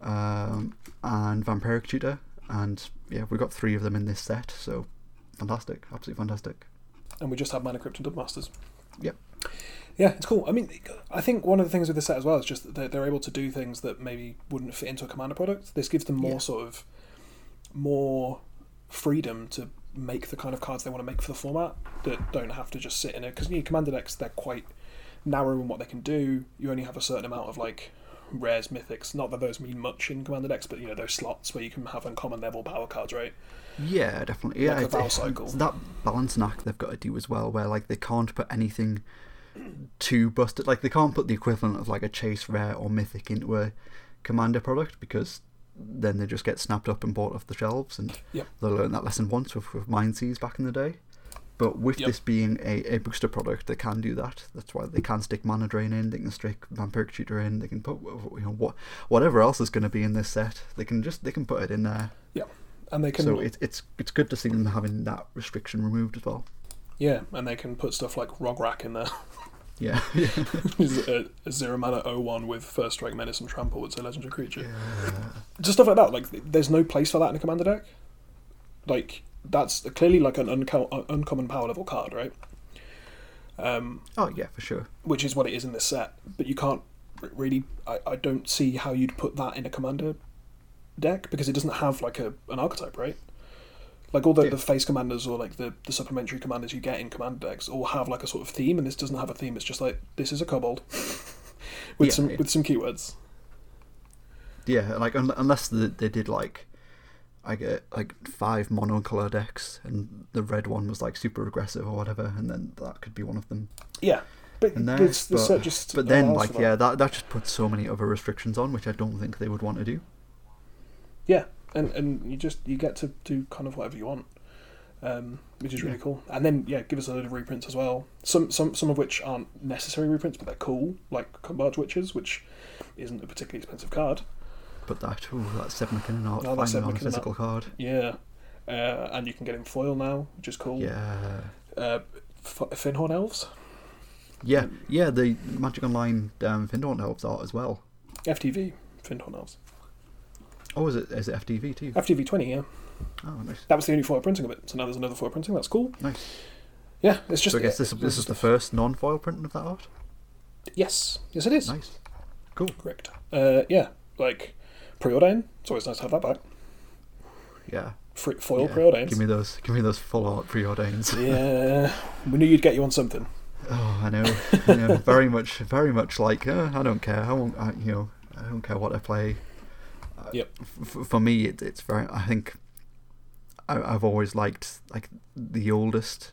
um, and vampiric tutor, and yeah, we got three of them in this set. So fantastic, absolutely fantastic. And we just have mana crypt and dubmasters. Yep. Yeah, it's cool. I mean, I think one of the things with this set as well is just that they're, they're able to do things that maybe wouldn't fit into a commander product. This gives them more Yeah. sort of more freedom to make the kind of cards they want to make for the format that don't have to just sit in it. Because you know, commander decks, they're quite narrow in what they can do. You only have a certain amount of like rares, mythics. Not that those mean much in commander decks, but you know those slots where you can have uncommon level power cards, right? Yeah, definitely. Yeah, Like Val cycle. that balancing act they've got to do as well, where like they can't put anything too busted. Like they can't put the equivalent of like a chase rare or mythic into a commander product because then they just get snapped up and bought off the shelves, and Yep. they learned that lesson once with with Mind Seas back in the day. But with Yep. this being a, a booster product, they can do that. That's why they can stick mana drain in. They can stick vampiric tutor in. They can put you know what whatever else is going to be in this set. They can just they can put it in there. Yeah, and they can So it's it's it's good to see them having that restriction removed as well. Yeah, and they can put stuff like Rograkh in there. Yeah, yeah. A, a zero mana 01 with first strike, menace, and trample. It's a legendary creature. Just stuff like that. Like, there's no place for that in a commander deck. Like, that's clearly like an unco- uncommon power level card, right? Um, Oh yeah, for sure. which is what it is in this set. But you can't really. I, I don't see how you'd put that in a commander deck because it doesn't have like a an archetype, right? Like all the, Yeah. the face commanders or like the, the supplementary commanders you get in commander decks all have like a sort of theme, and this doesn't have a theme. It's just like this is a kobold with Yeah, some yeah. with some keywords. Yeah, like un- unless the, they did like, I get like five monocolor decks, and the red one was like super aggressive or whatever, and then that could be one of them. Yeah, but And there, this, this but- set just But then, like, that. yeah, that that just puts so many other restrictions on, which I don't think they would want to do. Yeah, and and you just you get to do kind of whatever you want, um, which is really Yeah. cool. And then yeah, give us a load of reprints as well. Some some some of which aren't necessary reprints, but they're cool, like Converge Witches, which isn't a particularly expensive card. But that, oh, that Seb McKinnon art Oh, that finally seven physical card. Yeah, uh, and you can get in foil now, which is cool. Yeah, Uh, F- Fyndhorn Elves, yeah, yeah. The Magic Online um, Fyndhorn Elves art as well. FTV Fyndhorn Elves, Oh, is it is it FTV too? FTV twenty. Yeah, Oh, nice, that was the only foil printing of it. So now there's another foil printing. That's cool. nice. Yeah, it's just. so I guess this this is the first non-foil printing of that art. Yes, yes, it is. Nice, cool. Correct. Uh, yeah, like preordain. It's always nice to have that back. Yeah. Free, foil yeah. preordains. Give me those. Give me those full art preordains. yeah, we knew you'd get you on something. Oh, I know. I know. very much, very much like uh, I don't care. I won't. I, you know, I don't care what I play. Yep. F- for me, it, it's very. I think I, I've always liked like the oldest,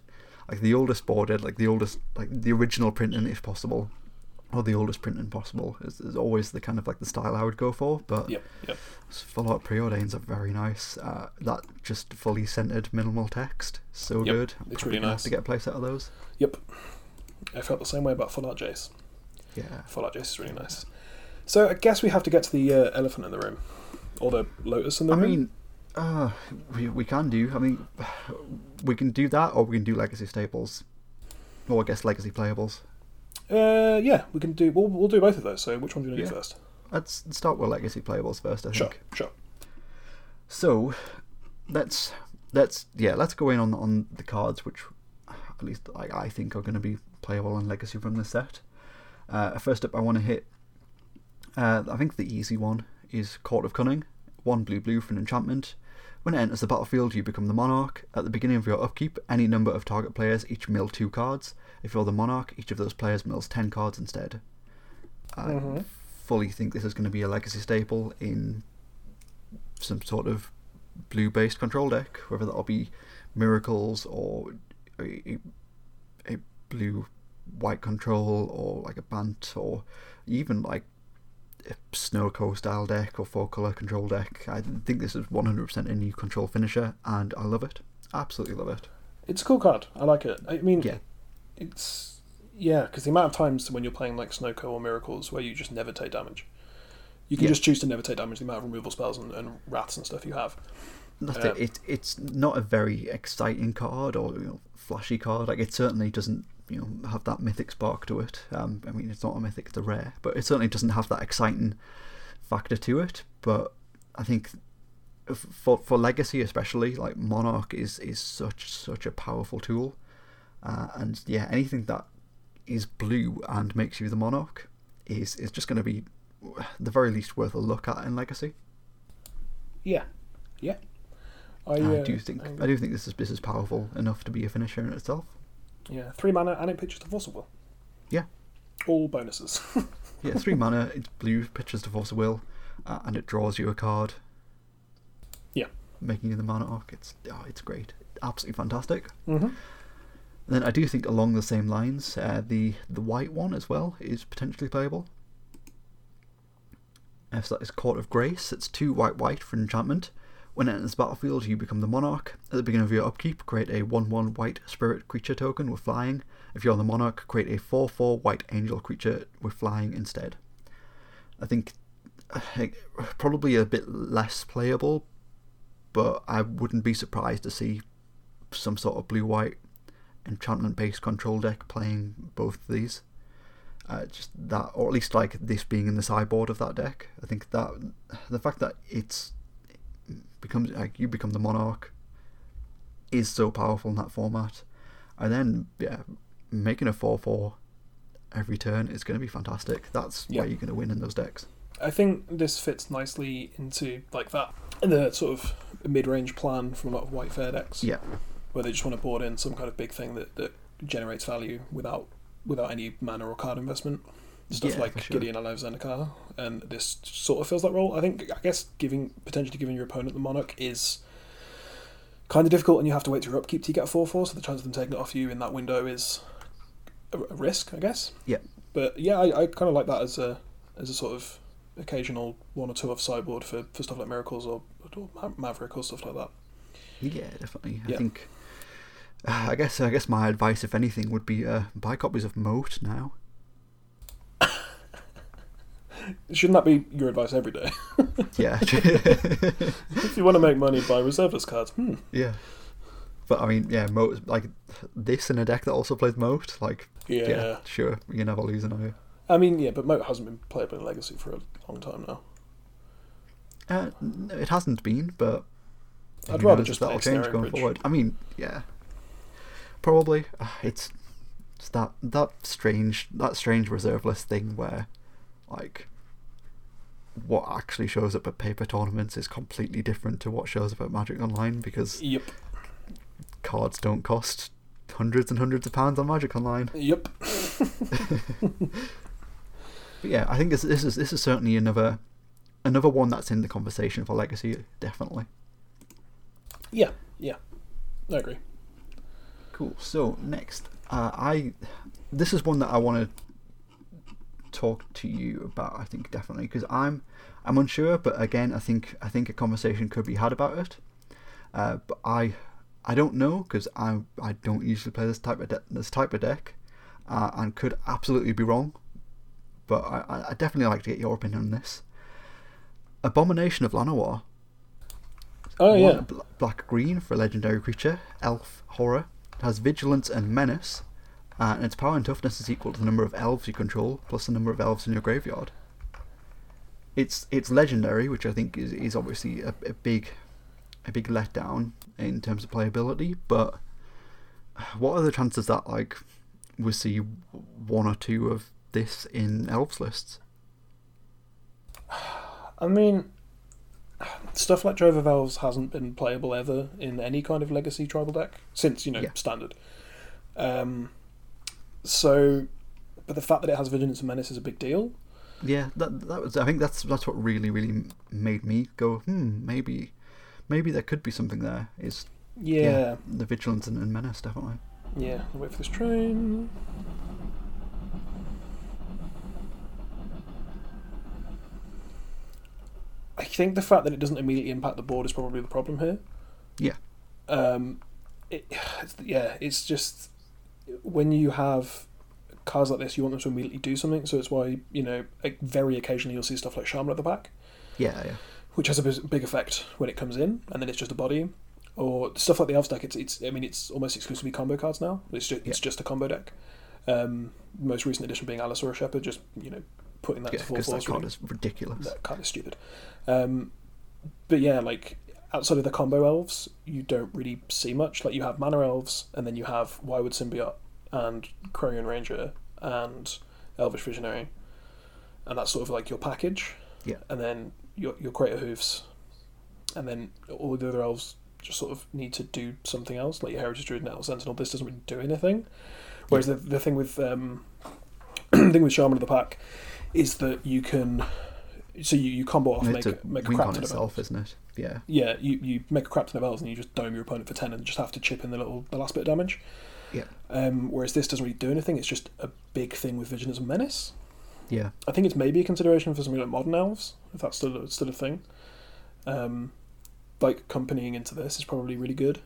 like the oldest boarded, like the oldest, like the original printing if possible, or the oldest printing possible is, is always the kind of like the style I would go for. But Yep, yep. full art preordains are very nice. Uh, that just fully centered minimal text, so Yep, good. I'm it's really nice. To get a place out of those. Yep. I felt the same way about Full Art Jace. Yeah. Full Art Jace is really nice. So I guess we have to get to the uh, elephant in the room, or the lotus in the I room. mean, uh, we we can do. I mean, we can do that, or we can do legacy staples, or I guess legacy playables. uh, yeah, we can do. We'll, we'll do both of those. So which one do you want to do first? Let's start with legacy playables first. I Sure, think. sure. So, let's let's yeah let's go in on on the cards which at least I, I think are going to be playable on legacy from this set. Uh, first up, I want to hit. Uh, I think the easy one is Court of Cunning. One blue blue for an enchantment. When it enters the battlefield, you become the monarch. At the beginning of your upkeep, any number of target players each mill two cards. If you're the monarch, each of those players mills ten cards instead. I Mhm. fully think this is going to be a legacy staple in some sort of blue-based control deck, whether that'll be miracles or a, a, a blue white control or like a bant or even like a snow coast style deck or four color control deck. I think this is 100% a new control finisher and I love it. Absolutely love it. It's a cool card. I like it. I mean, Yeah. it's yeah, because the amount of times when you're playing like Snowco or Miracles where you just never take damage, you can Yeah. just choose to never take damage. The amount of removal spells and, and wraths and stuff you have. That's it. Um, it. It's not a very exciting card or you know, flashy card. Like it certainly doesn't you know have that mythic spark to it. Um, I mean, it's not a mythic; it's a rare, but it certainly doesn't have that exciting factor to it. But I think for for legacy especially, like Monarch is is such such a powerful tool, uh, and yeah, anything that is blue and makes you the Monarch is is just going to be the very least worth a look at in legacy. Yeah, yeah. I, I uh, do think I- I do think this is this is powerful enough to be a finisher in itself. Yeah, three mana and it pitches to Force of Will. Yeah. All bonuses. Yeah, three mana, it's blue, pitches to Force of Will, uh, and it draws you a card. Yeah. Making you the monarch. It's oh, it's great. Absolutely fantastic. mm-hmm. And then I do think along the same lines, uh, the the white one as well is potentially playable. Uh, so that is Court of Grace. It's two white white for enchantment. When it enters the battlefield, you become the monarch. At the beginning of your upkeep, create a 1 1 white spirit creature token with flying. If you're the monarch, create a 4 4 white angel creature with flying instead. I think probably a bit less playable, but I wouldn't be surprised to see some sort of blue white enchantment based control deck playing both of these. Uh, just that, or at least like this being in the sideboard of that deck. I think that the fact that it's becomes like you become the monarch is so powerful in that format, and then yeah, making a four four every turn is going to be fantastic. That's Yeah. where you're going to win in those decks. I think this fits nicely into like that the sort of mid-range plan from a lot of white fair decks. Yeah, where they just want to board in some kind of big thing that, that generates value without without any mana or card investment. Stuff Yeah, like sure. Gideon Ally of Zendikar, and this sort of fills that role. I think, I guess, giving potentially giving your opponent the Monarch is kind of difficult, and you have to wait through upkeep to get a four four. So the chance of them taking it off you in that window is a, a risk, I guess. Yeah. But yeah, I, I kind of like that as a as a sort of occasional one or two off sideboard for, for stuff like miracles or, or maverick or stuff like that. yeah, definitely. I think. Uh, I guess I guess my advice, if anything, would be uh, buy copies of Moat now. Shouldn't that be your advice every day? Yeah, if you want to make money, buy reservist cards. Hmm. yeah. But I mean, yeah, Moat like this in a deck that also plays Moat. Like, Yeah. yeah, sure, you never lose an eye. I mean, yeah, but Moat hasn't been playable in Legacy for a long time now. Uh, no, it hasn't been, but I'd rather knows just that'll change going Bridge. forward. I mean, yeah, probably. Uh, It's, it's that that strange that strange reserve list thing where, like, what actually shows up at paper tournaments is completely different to what shows up at Magic Online because Yep. cards don't cost hundreds and hundreds of pounds on Magic Online. Yep. But yeah, I think this this is this is certainly another another one that's in the conversation for Legacy, definitely. Yeah. Yeah. I agree. Cool. So next, uh, I this is one that I want to talk to you about. I think definitely because I'm I'm unsure, but again, I think I think a conversation could be had about it. Uh, but I I don't know because I I don't usually play this type of de- this type of deck, uh, and could absolutely be wrong. But I, I- definitely like to get your opinion on this. Abomination of Llanowar. Oh One yeah. bl- black green for a legendary creature, elf horror. It has vigilance and menace, uh, and its power and toughness is equal to the number of elves you control plus the number of elves in your graveyard. It's it's legendary, which I think is, is obviously a, a big a big letdown in terms of playability. But what are the chances that like we see one or two of this in elves lists? I mean, stuff like Drove of Elves hasn't been playable ever in any kind of Legacy tribal deck since you know Yeah. standard. Um, so, but the fact that it has Vigilance and Menace is a big deal. Yeah, that that was. I think that's that's what really really made me go. Hmm, maybe, maybe there could be something there. Is Yeah. the vigilance and, and menace definitely. Yeah. I'll wait for this train. I think the fact that it doesn't immediately impact the board is probably the problem here. Yeah. Um, it, it's, yeah, it's just when you have cards like this, you want them to immediately do something. So it's why you know, very occasionally you'll see stuff like Shaman of the Pack, Yeah, yeah, which has a big effect when it comes in, and then it's just a body. or stuff like the Elves deck. It's it's I mean it's almost exclusively combo cards now. It's just it's Yeah. just a combo deck. Um, most recent edition being Allosaur Shepherd, just you know putting that Yeah, to full because that force. card is ridiculous. That card is stupid. Um, but yeah, like outside of the combo elves, you don't really see much. Like you have mana elves, and then you have Wirewood Symbiote and Quirion Ranger and Elvish Visionary, and that's sort of like your package. Yeah. And then your your Crater Hoofs, and then all the other elves just sort of need to do something else, like your Heritage Druid and Elf Sentinel. This doesn't really do anything. Whereas the the thing with um, the thing with Shaman of the Pack is that you can. So you, you combo off, make, a make a crap on ton of itself, elves. isn't it? Yeah. Yeah, you, you make a crap ton of elves and you just dome your opponent for ten and just have to chip in the little the last bit of damage. Yeah. Um, whereas this doesn't really do anything. It's just a big thing with Vision as a Menace. Yeah. I think it's maybe a consideration for something like modern elves, if that's still still a thing. Um, like accompanying into this is probably really good.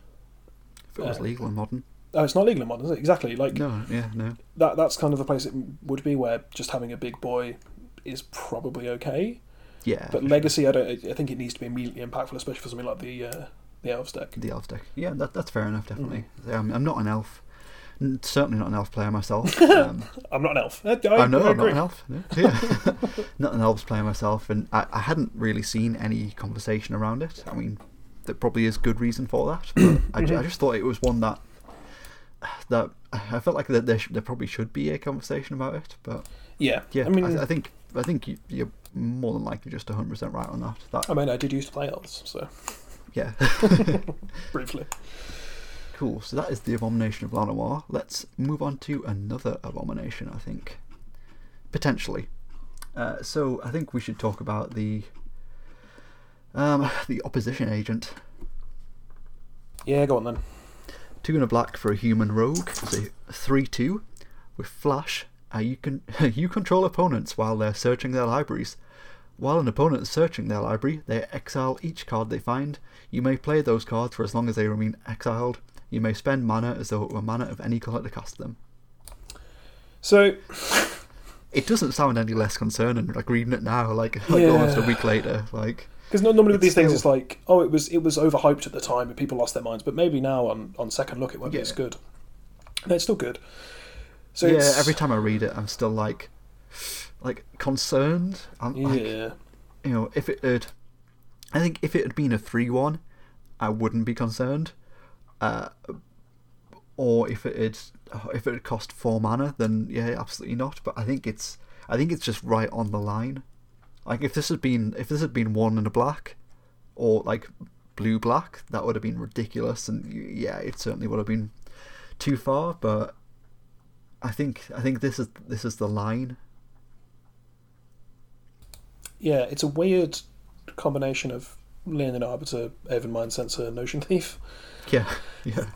If it was Uh, legal and modern. Oh, it's not legal in modern, is it? Exactly. Like No, yeah, no. that. That's kind of the place it would be where just having a big boy is probably okay. Yeah. But legacy, I don't. I think it needs to be immediately impactful, especially for something like the uh, the elves deck. The elf deck. Yeah, that, that's fair enough, definitely. Mm. I'm, I'm not an elf. Certainly not an elf player myself. Um, I'm not an elf. I, I, I know I I'm not an elf. no. Yeah. not an elves player myself, and I, I hadn't really seen any conversation around it. I mean, there probably is good reason for that, but I, ju- I just thought it was one that that I felt like that there, sh- there probably should be a conversation about it. But Yeah. yeah, I mean, I, I think I think you, you're more than likely just 100 percent right on that. That I mean, I did used to play elves, so yeah. briefly. Cool. So that is the abomination of Llanowar. Let's move on to another abomination. I think potentially. Uh, so I think we should talk about the um, the opposition agent. Yeah, go on then. Two and a black for a human rogue. So three two with flash. Uh, you can you control opponents while they're searching their libraries. While an opponent is searching their library, they exile each card they find. You may play those cards for as long as they remain exiled. You may spend mana as though it were mana of any colour to cast them. So, It doesn't sound any less concerning. Like reading it now, like like almost a week later, like because normally with these things, it's like, oh, it was it was overhyped at the time, and people lost their minds. But maybe now, on on second look, it won't be as good. No, it's still good. So yeah. it's, Every time I read it, I'm still like, like concerned. I'm like, yeah, you know, if it had, I think if it had been a three-one, I wouldn't be concerned. Uh, or if it had, if it had cost four mana, then yeah, absolutely not. But I think it's, I think it's just right on the line. Like if this had been, if this had been one and a black, or like blue black, that would have been ridiculous, and yeah, it certainly would have been too far. But I think, I think this is this is the line. yeah, it's a weird combination of Leonin Arbiter, Aven Mindcensor, Notion Thief. Yeah, yeah,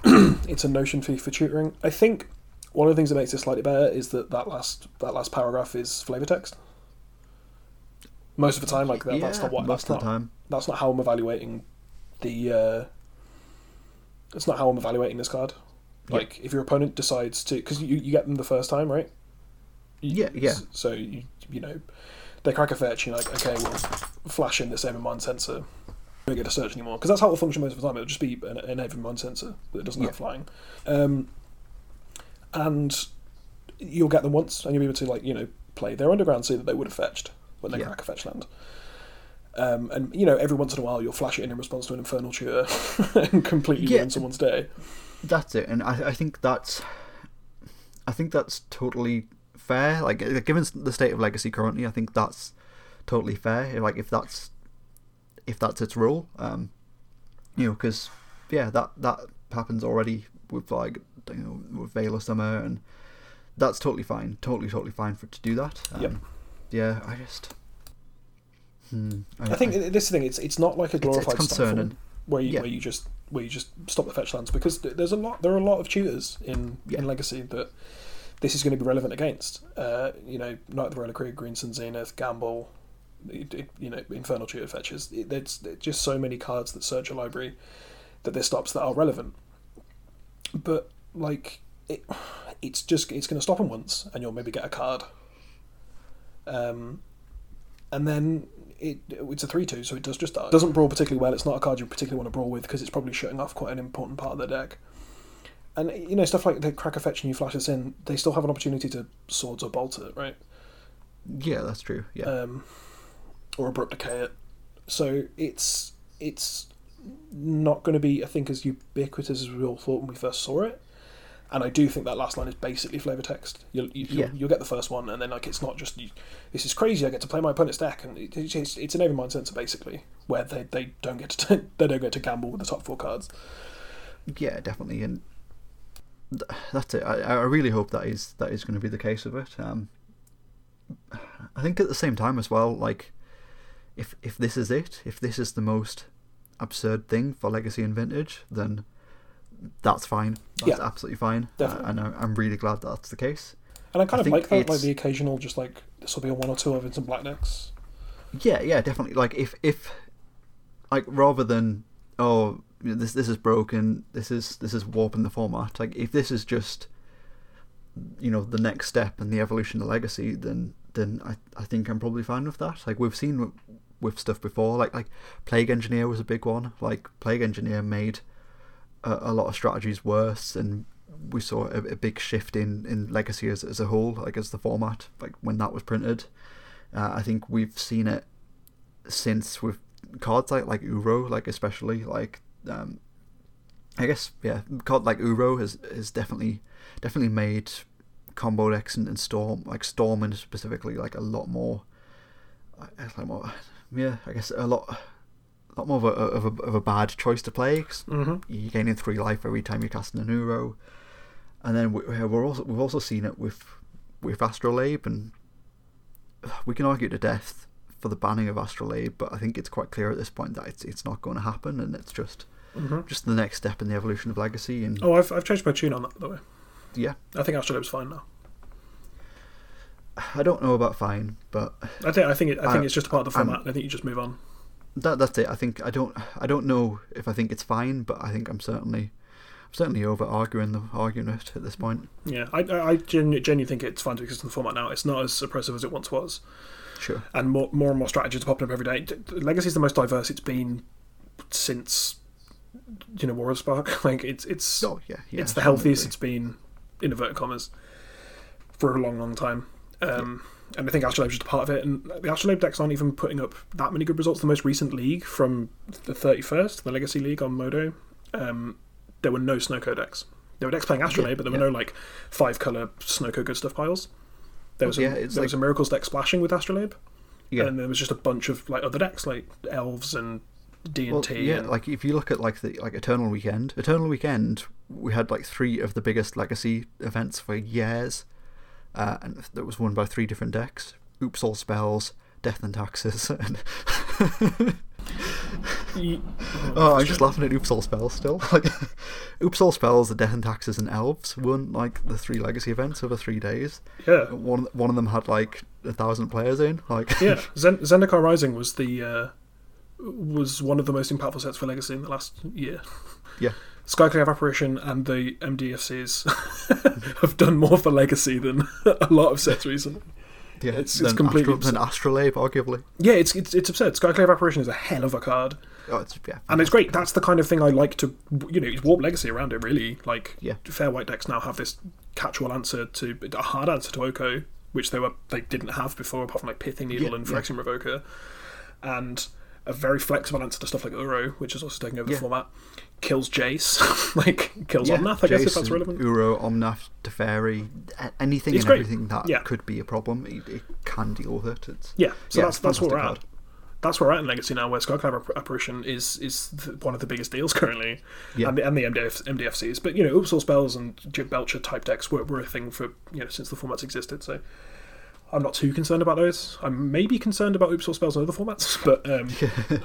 It's a Notion Thief for tutoring. I think one of the things that makes it slightly better is that that last that last paragraph is flavor text. Most of the time, like that, yeah. that's not what most that's of not the time. that's not how I'm evaluating the. Uh, that's not how I'm evaluating this card. Yeah. Like, if your opponent decides to, because you, you get them the first time, right? You- Yeah, yeah. So you you know, they crack a fetch. And you're like, okay, well, flash in the same mind sensor. Don't get to search anymore because that's how it will function most of the time. It'll just be an, an Aven Mindcensor that doesn't Yeah. have flying, um, and you'll get them once, and you'll be able to like you know play their underground sea that they would have fetched when they Yeah. crack a fetch land. Um, and you know, every once in a while, you'll flash it in in response to an infernal tutor and completely Yeah. ruin someone's day. That's it, and I, I think that's, I think that's totally fair. Like, given the state of legacy currently, I think that's totally fair. Like, if that's, if that's its rule, um, you know, because yeah, that that happens already with like you know with Veil of Summer, and that's totally fine, totally totally fine for it to do that. Um, Yep. Yeah, I just. Hmm, I think this thing. It's it's not like a it's, it's glorified concerning. Where you Yeah. where you just where you just stop the fetch lands because there's a lot there are a lot of tutors in Yeah. in Legacy that this is going to be relevant against. Uh, you know, Knight of the Reliquary, Green Sun Zenith, Gamble, it, it- you know, Infernal Tutor fetches. It, there's, there's just so many cards that search a library that this stops that are relevant. But like it, it's just it's going to stop them once, and you'll maybe get a card. Um, and then it it's a three two, so it does just. It doesn't brawl particularly well. It's not a card you particularly want to brawl with because it's probably shutting off quite an important part of the deck. And you know stuff like the cracker fetch and you flash this in, they still have an opportunity to swords or bolt it, right? Yeah, that's true. Yeah. Um, or abrupt decay it. So it's it's not going to be, I think, as ubiquitous as we all thought when we first saw it. And I do think that last line is basically flavor text. You'll you, Yeah. you'll, get the first one, and then like it's not just you, this is crazy. I get to play my opponent's deck, and it, it's, it's, an Aven Mindcensor basically, where they, they don't get to they don't get to gamble with the top four cards. Yeah, definitely, and that's it. I, I really hope that is that is going to be the case of it. Um, I think at the same time as well, like if if this is it, if this is the most absurd thing for Legacy and Vintage, then that's fine. That's Yeah. absolutely fine. Definitely. Uh, and I, I'm really glad that that's the case. And I kind I of like that, like the occasional, just like this will be a one or two of black decks. Yeah, yeah, definitely. Like if if like rather than oh this this is broken, this is this is warping the format. Like if this is just you know the next step and the evolution of legacy, then then I I think I'm probably fine with that. Like we've seen with, stuff before, like like Plague Engineer was a big one. Like Plague Engineer made a, a lot of strategies worse, and we saw a, a big shift in in legacy as as a whole, like as the format, like when that was printed. Uh, I think we've seen it since with cards like like Uro, like especially like um, I guess yeah, card like Uro has has definitely definitely made combo decks and, and storm like storm and specifically like a lot more, like more yeah I guess a lot. A lot more of a, of a of a bad choice to play. 'cause Mm-hmm. You're gaining three life every time you're casting an Uro, and then we, we're also we've also seen it with with Astrolabe, and we can argue to death for the banning of Astrolabe, but I think it's quite clear at this point that it's it's not going to happen, and it's just Mm-hmm. just the next step in the evolution of Legacy. And Oh, I've, I've changed my tune on that, by the way. yeah, I think Astrolabe's fine now. I don't know about fine, but I think I think it, I think Uh, it's just a part of the I'm- format. I think you just move on. that that's it. I think I don't I don't know if I think it's fine, but I think I'm certainly I'm certainly over arguing the arguing it at this point. Yeah, I I, I genu- genuinely think it's fine to exist in the format now. It's not as oppressive as it once was, Sure. and more more and more strategies are popping up every day. D- Legacy's the most diverse it's been since you know War of Spark. Like it's it's Oh yeah, yeah. it's the healthiest it's been in inverted commas for a long, long time. Um, And I think Astrolabe's just a part of it. And the Astrolabe decks aren't even putting up that many good results. The most recent league from the 31st, the Legacy League on Modo, um, there were no Snowco decks. There were decks playing Astrolabe, but there were yeah. no like five color Snowco good stuff piles. There was a, Yeah, there like- was a Miracles deck splashing with Astrolabe, Yeah. and there was just a bunch of like other decks like Elves and D and Well, T. yeah, and- like if you look at like the like Eternal Weekend, Eternal Weekend, we had like three of the biggest legacy events for years, uh, and that was won by three different decks: Oops All Spells, Death and Taxes, and oh, I'm just laughing at Oops All Spells still. Like, Oops All Spells, the Death and Taxes, and Elves won like the three legacy events over three days. yeah, One one of them had like a thousand players in. Like, yeah. Zen- Zendikar Rising was the uh, was one of the most impactful sets for Legacy in the last year. Yeah. Skyclave Apparition and the MDFCs have done more for Legacy than a lot of sets recently. yeah, It's- it's completely Astro- then Astrolabe, arguably. Yeah, it's it's it's absurd. Skyclave Apparition is a hell of a card, Oh, it's yeah, and it's great. That's the kind of thing I like to, you know, warp Legacy around it. Really, like Yeah. fair white decks now have this catch-all answer to a hard answer to Oko, which they were they didn't have before, apart from like Pithing Needle Yeah, and yeah. Revoker, and a very flexible answer to stuff like Uro, which is also taking over Yeah. the format. Kills Jace, like kills yeah, Omnath, I guess if that's relevant. Uro, Omnath, Teferi, anything It's and great. everything that Yeah. could be a problem, it, it can deal with it. It's Yeah, so yeah, that's that's where we're at. That's where we're at in Legacy now, where Skyclave App- Apparition is is the, one of the biggest deals currently, Yeah. and the and the MDF, MDFCs. But you know, Oops All Spells and Jib Belcher type decks were, were a thing for you know since the formats existed. So I'm not too concerned about those. I'm maybe concerned about Oops All Spells in other formats, but um,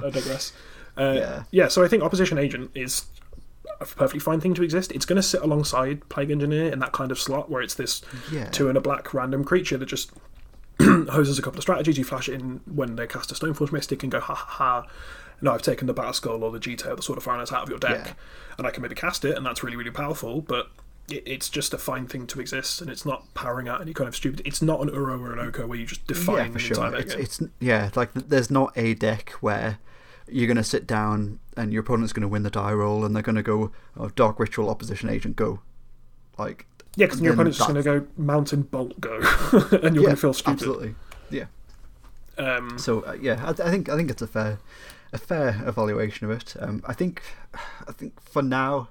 I digress. Uh, Yeah. yeah, so I think Opposition Agent is a perfectly fine thing to exist. It's going to sit alongside Plague Engineer in that kind of slot where it's this Yeah. two and a black random creature that just hoses a couple of strategies. You flash it in when they cast a Stoneforge Mystic and go, ha ha ha. No, I've taken the Batterskull or the Jitte, the Sword of Foreigners out of your deck, Yeah. and I can maybe cast it, and that's really, really powerful. But it, it's just a fine thing to exist, and it's not powering out any kind of stupid. It's not an Uro or an Oko where you just define yeah, the for sure. entire It's, game. it's yeah, like there's not a deck where you're going to sit down and your opponent's going to win the die roll and they're going to go, oh, Dark Ritual Opposition Agent, go. Like, yeah, because your opponent's just going to go Mountain Bolt go, and you're yeah, going to feel stupid. absolutely. Yeah. Um, So uh, yeah, I, I think I think it's a fair a fair evaluation of it. Um, I think I think for now,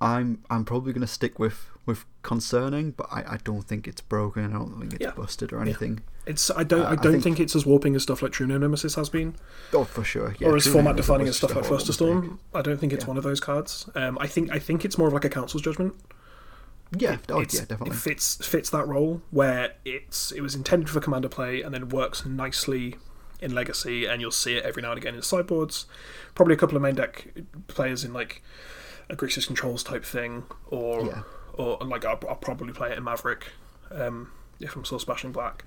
I'm I'm probably going to stick with with concerning, but I, I don't think it's broken. I don't think it's Yeah. busted or anything. it's I don't uh, I I don't think- think, it's as warping as stuff like True-Name Nemesis has been, Oh, for sure. Yeah, or as True format defining as stuff like First Storm. I don't think it's Yeah. one of those cards. Um, I think I think it's more of like a council's judgment. Yeah, oh, It's- yeah, definitely. It fits fits that role where it's it was intended for commander play and then works nicely in Legacy, and you'll see it every now and again in sideboards. Probably a couple of main deck players in like a Grixis controls type thing, or Yeah. or like I'll, I'll probably play it in Maverick um, if I'm still splashing black.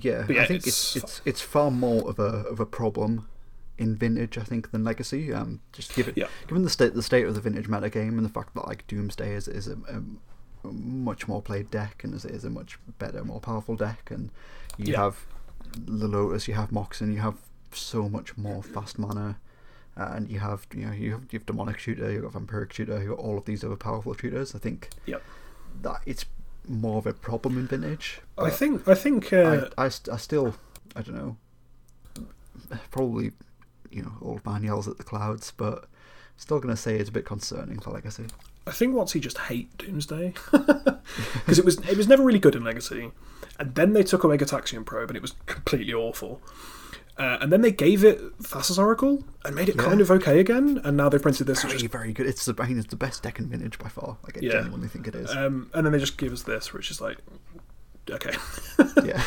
Yeah, But yeah, I think it's, it's- it's it's far more of a of a problem in vintage, I think, than legacy. Um, just given Yeah. given the state the state of the vintage meta game and the fact that like Doomsday is is a, a, much more played deck and is, is a much better, more powerful deck, and you Yeah. have the Lotus, you have Moxen, you have so much more fast mana. Uh, And you have, you know, you have, you have demonic tutor, you have vampiric tutor, you got all of these other powerful shooters. I think Yep. that it's more of a problem in vintage. I think I think uh, I, I, st- I still, I don't know, probably, you know, old man yells at the clouds, but still going to say it's a bit concerning for Legacy. I think what's he just hate Doomsday because it was it was never really good in Legacy, and then they took away Gitaxian Probe and it was completely awful. Uh, and then they gave it Thassa's Oracle and made it Yeah. kind of okay again. And now they printed this. which is- very good. It's the, I mean, it's the best deck in vintage by far. Like, I Yeah. genuinely think it is. um, and then they just give us this, which is like, okay, yeah.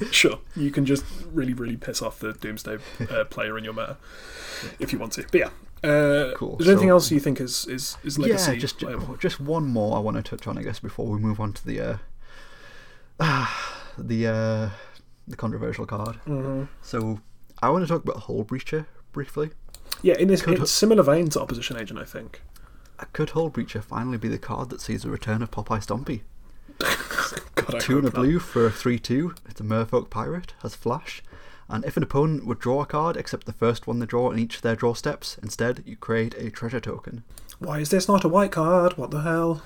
sure, you can just really, really piss off the Doomsday uh, player in your meta if you want to. But yeah, uh, Cool, Is there anything so- else you think is is is Legacy? yeah, just playable? just one more I want to touch on, I guess, before we move on to the uh, the uh, the controversial card. Mhm. So I want to talk about Hullbreacher briefly. Yeah, in this Could- it's similar vein to Opposition Agent, I think. Could Hullbreacher finally be the card that sees the return of Popeye Stompy? God, Two and a blue for a 3 2. It's a Merfolk Pirate, has Flash. And if an opponent would draw a card except the first one they draw in each of their draw steps, instead you create a treasure token. Why is this not a white card? What the hell?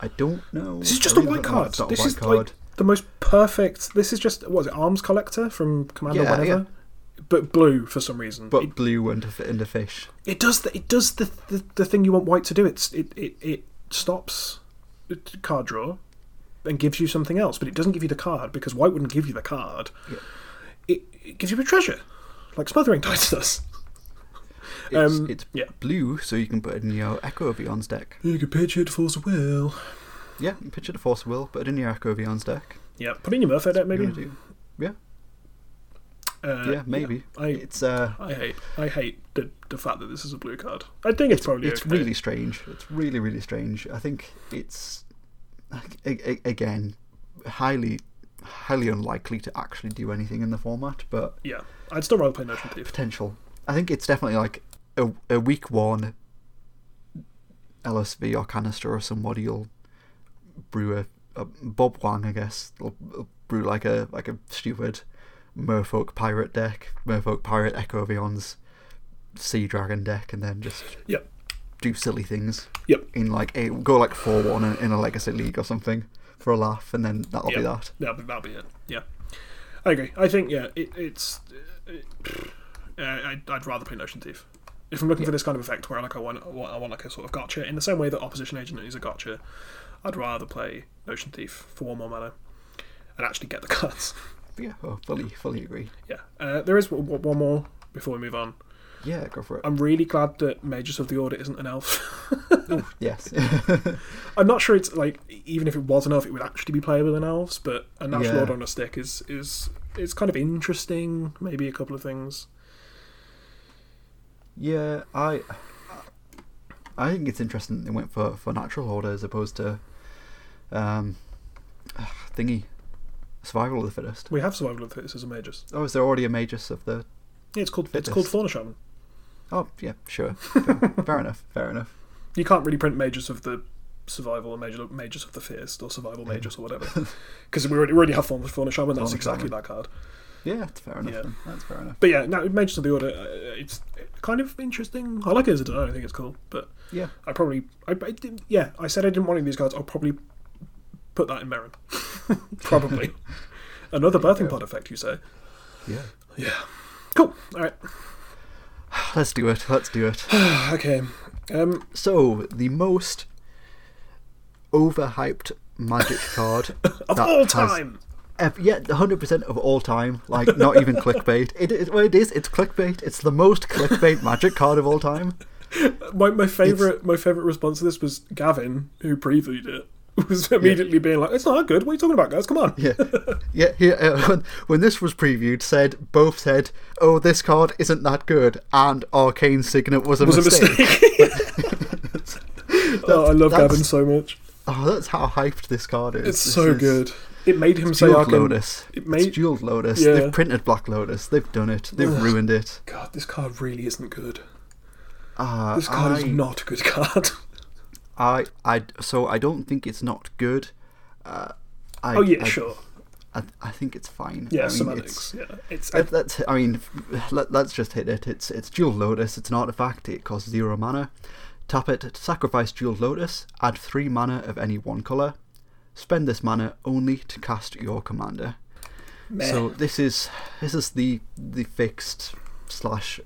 I don't know. This is just a white card. This a white is card. like the most perfect. This is just what is it? Alms Collector from Commander Yeah, whatever, yeah. but blue for some reason. but it, blue and a, and a fish. it does the, it does the, the the thing you want white to do. It's it it, it stops card draw and gives you something else, but it doesn't give you the card because white wouldn't give you the card. Yeah. It, it gives you a treasure, like Smothering Tithe does. It's, Um, it's yeah. blue, so you can put it in your Echo of Eons deck. You can pitch it Force of Will. Yeah, you pitch it to Force of Will, put it in your Eons deck. Yeah, put in your Murphy deck maybe. Do- Yeah, Uh, yeah, maybe. I It's uh, I hate I hate the the fact that this is a blue card. I think it's probably it's okay. really strange. It's really, really strange. I think it's again highly, highly unlikely to actually do anything in the format, but yeah. I'd still rather play Notion Thief. potential. I think it's definitely like a, a week one LSV or canister or somebody will brew a, a Bob Wang, I guess. will will brew like a like a stupid Merfolk pirate deck, Merfolk pirate Echo of Eons Sea Dragon deck, and then just Yep. do silly things. Yep. In like a go like four one in, in a legacy league or something for a laugh, and then that'll be that. That'll be, that'll be it. Yeah. I agree. I think yeah. It, it's. Uh, I'd, I'd rather play Notion Thief. If I'm looking for this kind of effect where like I want I want like a sort of gotcha in the same way that Opposition Agent is a gotcha, I'd rather play Notion Thief for one more mana and actually get the cards. Yeah, oh, fully fully agree. yeah. Uh, there is w- w- one more before we move on. Yeah, go for it. I'm really glad that Magus of the Order isn't an elf. yes. I'm not sure it's like even if it was an elf, it would actually be playable in elves. But a natural Yeah. order on a stick is is is kind of interesting. Maybe a couple of things. Yeah, I I think it's interesting they went for, for natural order as opposed to um thingy survival of the fittest. We have survival of the fittest as a mages. Oh, is there already a magus of the? Yeah, it's called it's called Fauna Shaman. Oh, yeah, sure. Fair, fair enough. Fair enough. You can't really print mages of the survival and major, mages of the fist or survival mages or whatever. Because we already, already have Fauna, Fauna Shaman. That's exactly that card. Yeah, that's fair enough. Yeah. That's fair enough. But yeah, now Magus of the Order, uh, it's kind of interesting. I like it as a design. I think it's cool. But Yeah. I probably, I, I did, yeah, I said I didn't want any of these cards. I'll probably put that in Merrin. probably. Another birthing pod effect, you say? Yeah. Yeah. Cool. All right. Let's do it. Let's do it. okay. Um, So, the most overhyped magic card of all time. ev- yeah, 100% of all time. Like, not even clickbait. It, it, well, it is. It's clickbait. It's the most clickbait magic card of all time. My my favorite my favorite response to this was Gavin, who previewed it, was immediately being like, "It's not that good. What are you talking about, guys? Come on." Yeah, yeah. Here, uh, when, when this was previewed, said both said, "Oh, this card isn't that good," and Arcane Signet was a was a mistake. mistake. oh, I love Gavin so much. Oh, that's how hyped this card is. It's This so is- good. It made him say Arcane. Lotus. it made- it's Jeweled Lotus. Yeah. They've printed Black Lotus. They've done it. They've Ugh. ruined it. God, this card really isn't good. Uh, This card I, is not a good card. I, I, so I don't think it's not good. Uh, I, oh yeah, I, sure. I, I think it's fine. Yeah, I mean, semantics. Yeah, it's. Let, let's. I mean, let, let's just hit it. It's it's Jeweled Lotus. It's an artifact. It costs zero mana. Tap it to sacrifice Jeweled Lotus. Add three mana of any one color. Spend this mana only to cast your commander. meh. So this is this is the the fixed slash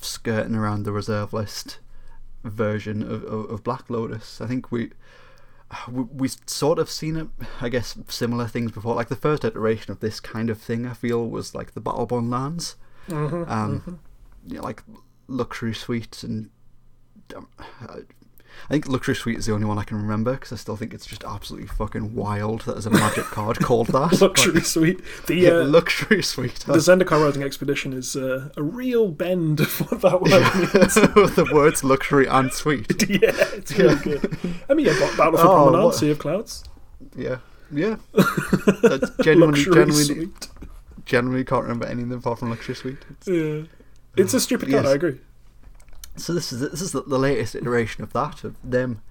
skirting around the reserve list version of, of, of Black Lotus. I think we. We sort of seen it, I guess, similar things before. Like the first iteration of this kind of thing, I feel, was like the Battlebond lands, Mhm, um, mhm. you know, like luxury suites and um, I think luxury suite is the only one I can remember because I still think it's just absolutely fucking wild that there's a magic card called that. luxury suite. The uh, luxury suite. the Zendikar Rising Expedition is uh, a real bend of what that word means. the words luxury and sweet. yeah, it's really Yeah. good. I mean, yeah, Ba- Battle for Oh, Promenade, what- Sea of Clouds, Yeah, yeah. That's genuinely, luxury genuinely, suite. genuinely can't remember any of them apart from luxury suite. It's- Yeah, it's a stupid card. Yes. I agree. So this is this is the, the latest iteration of that of them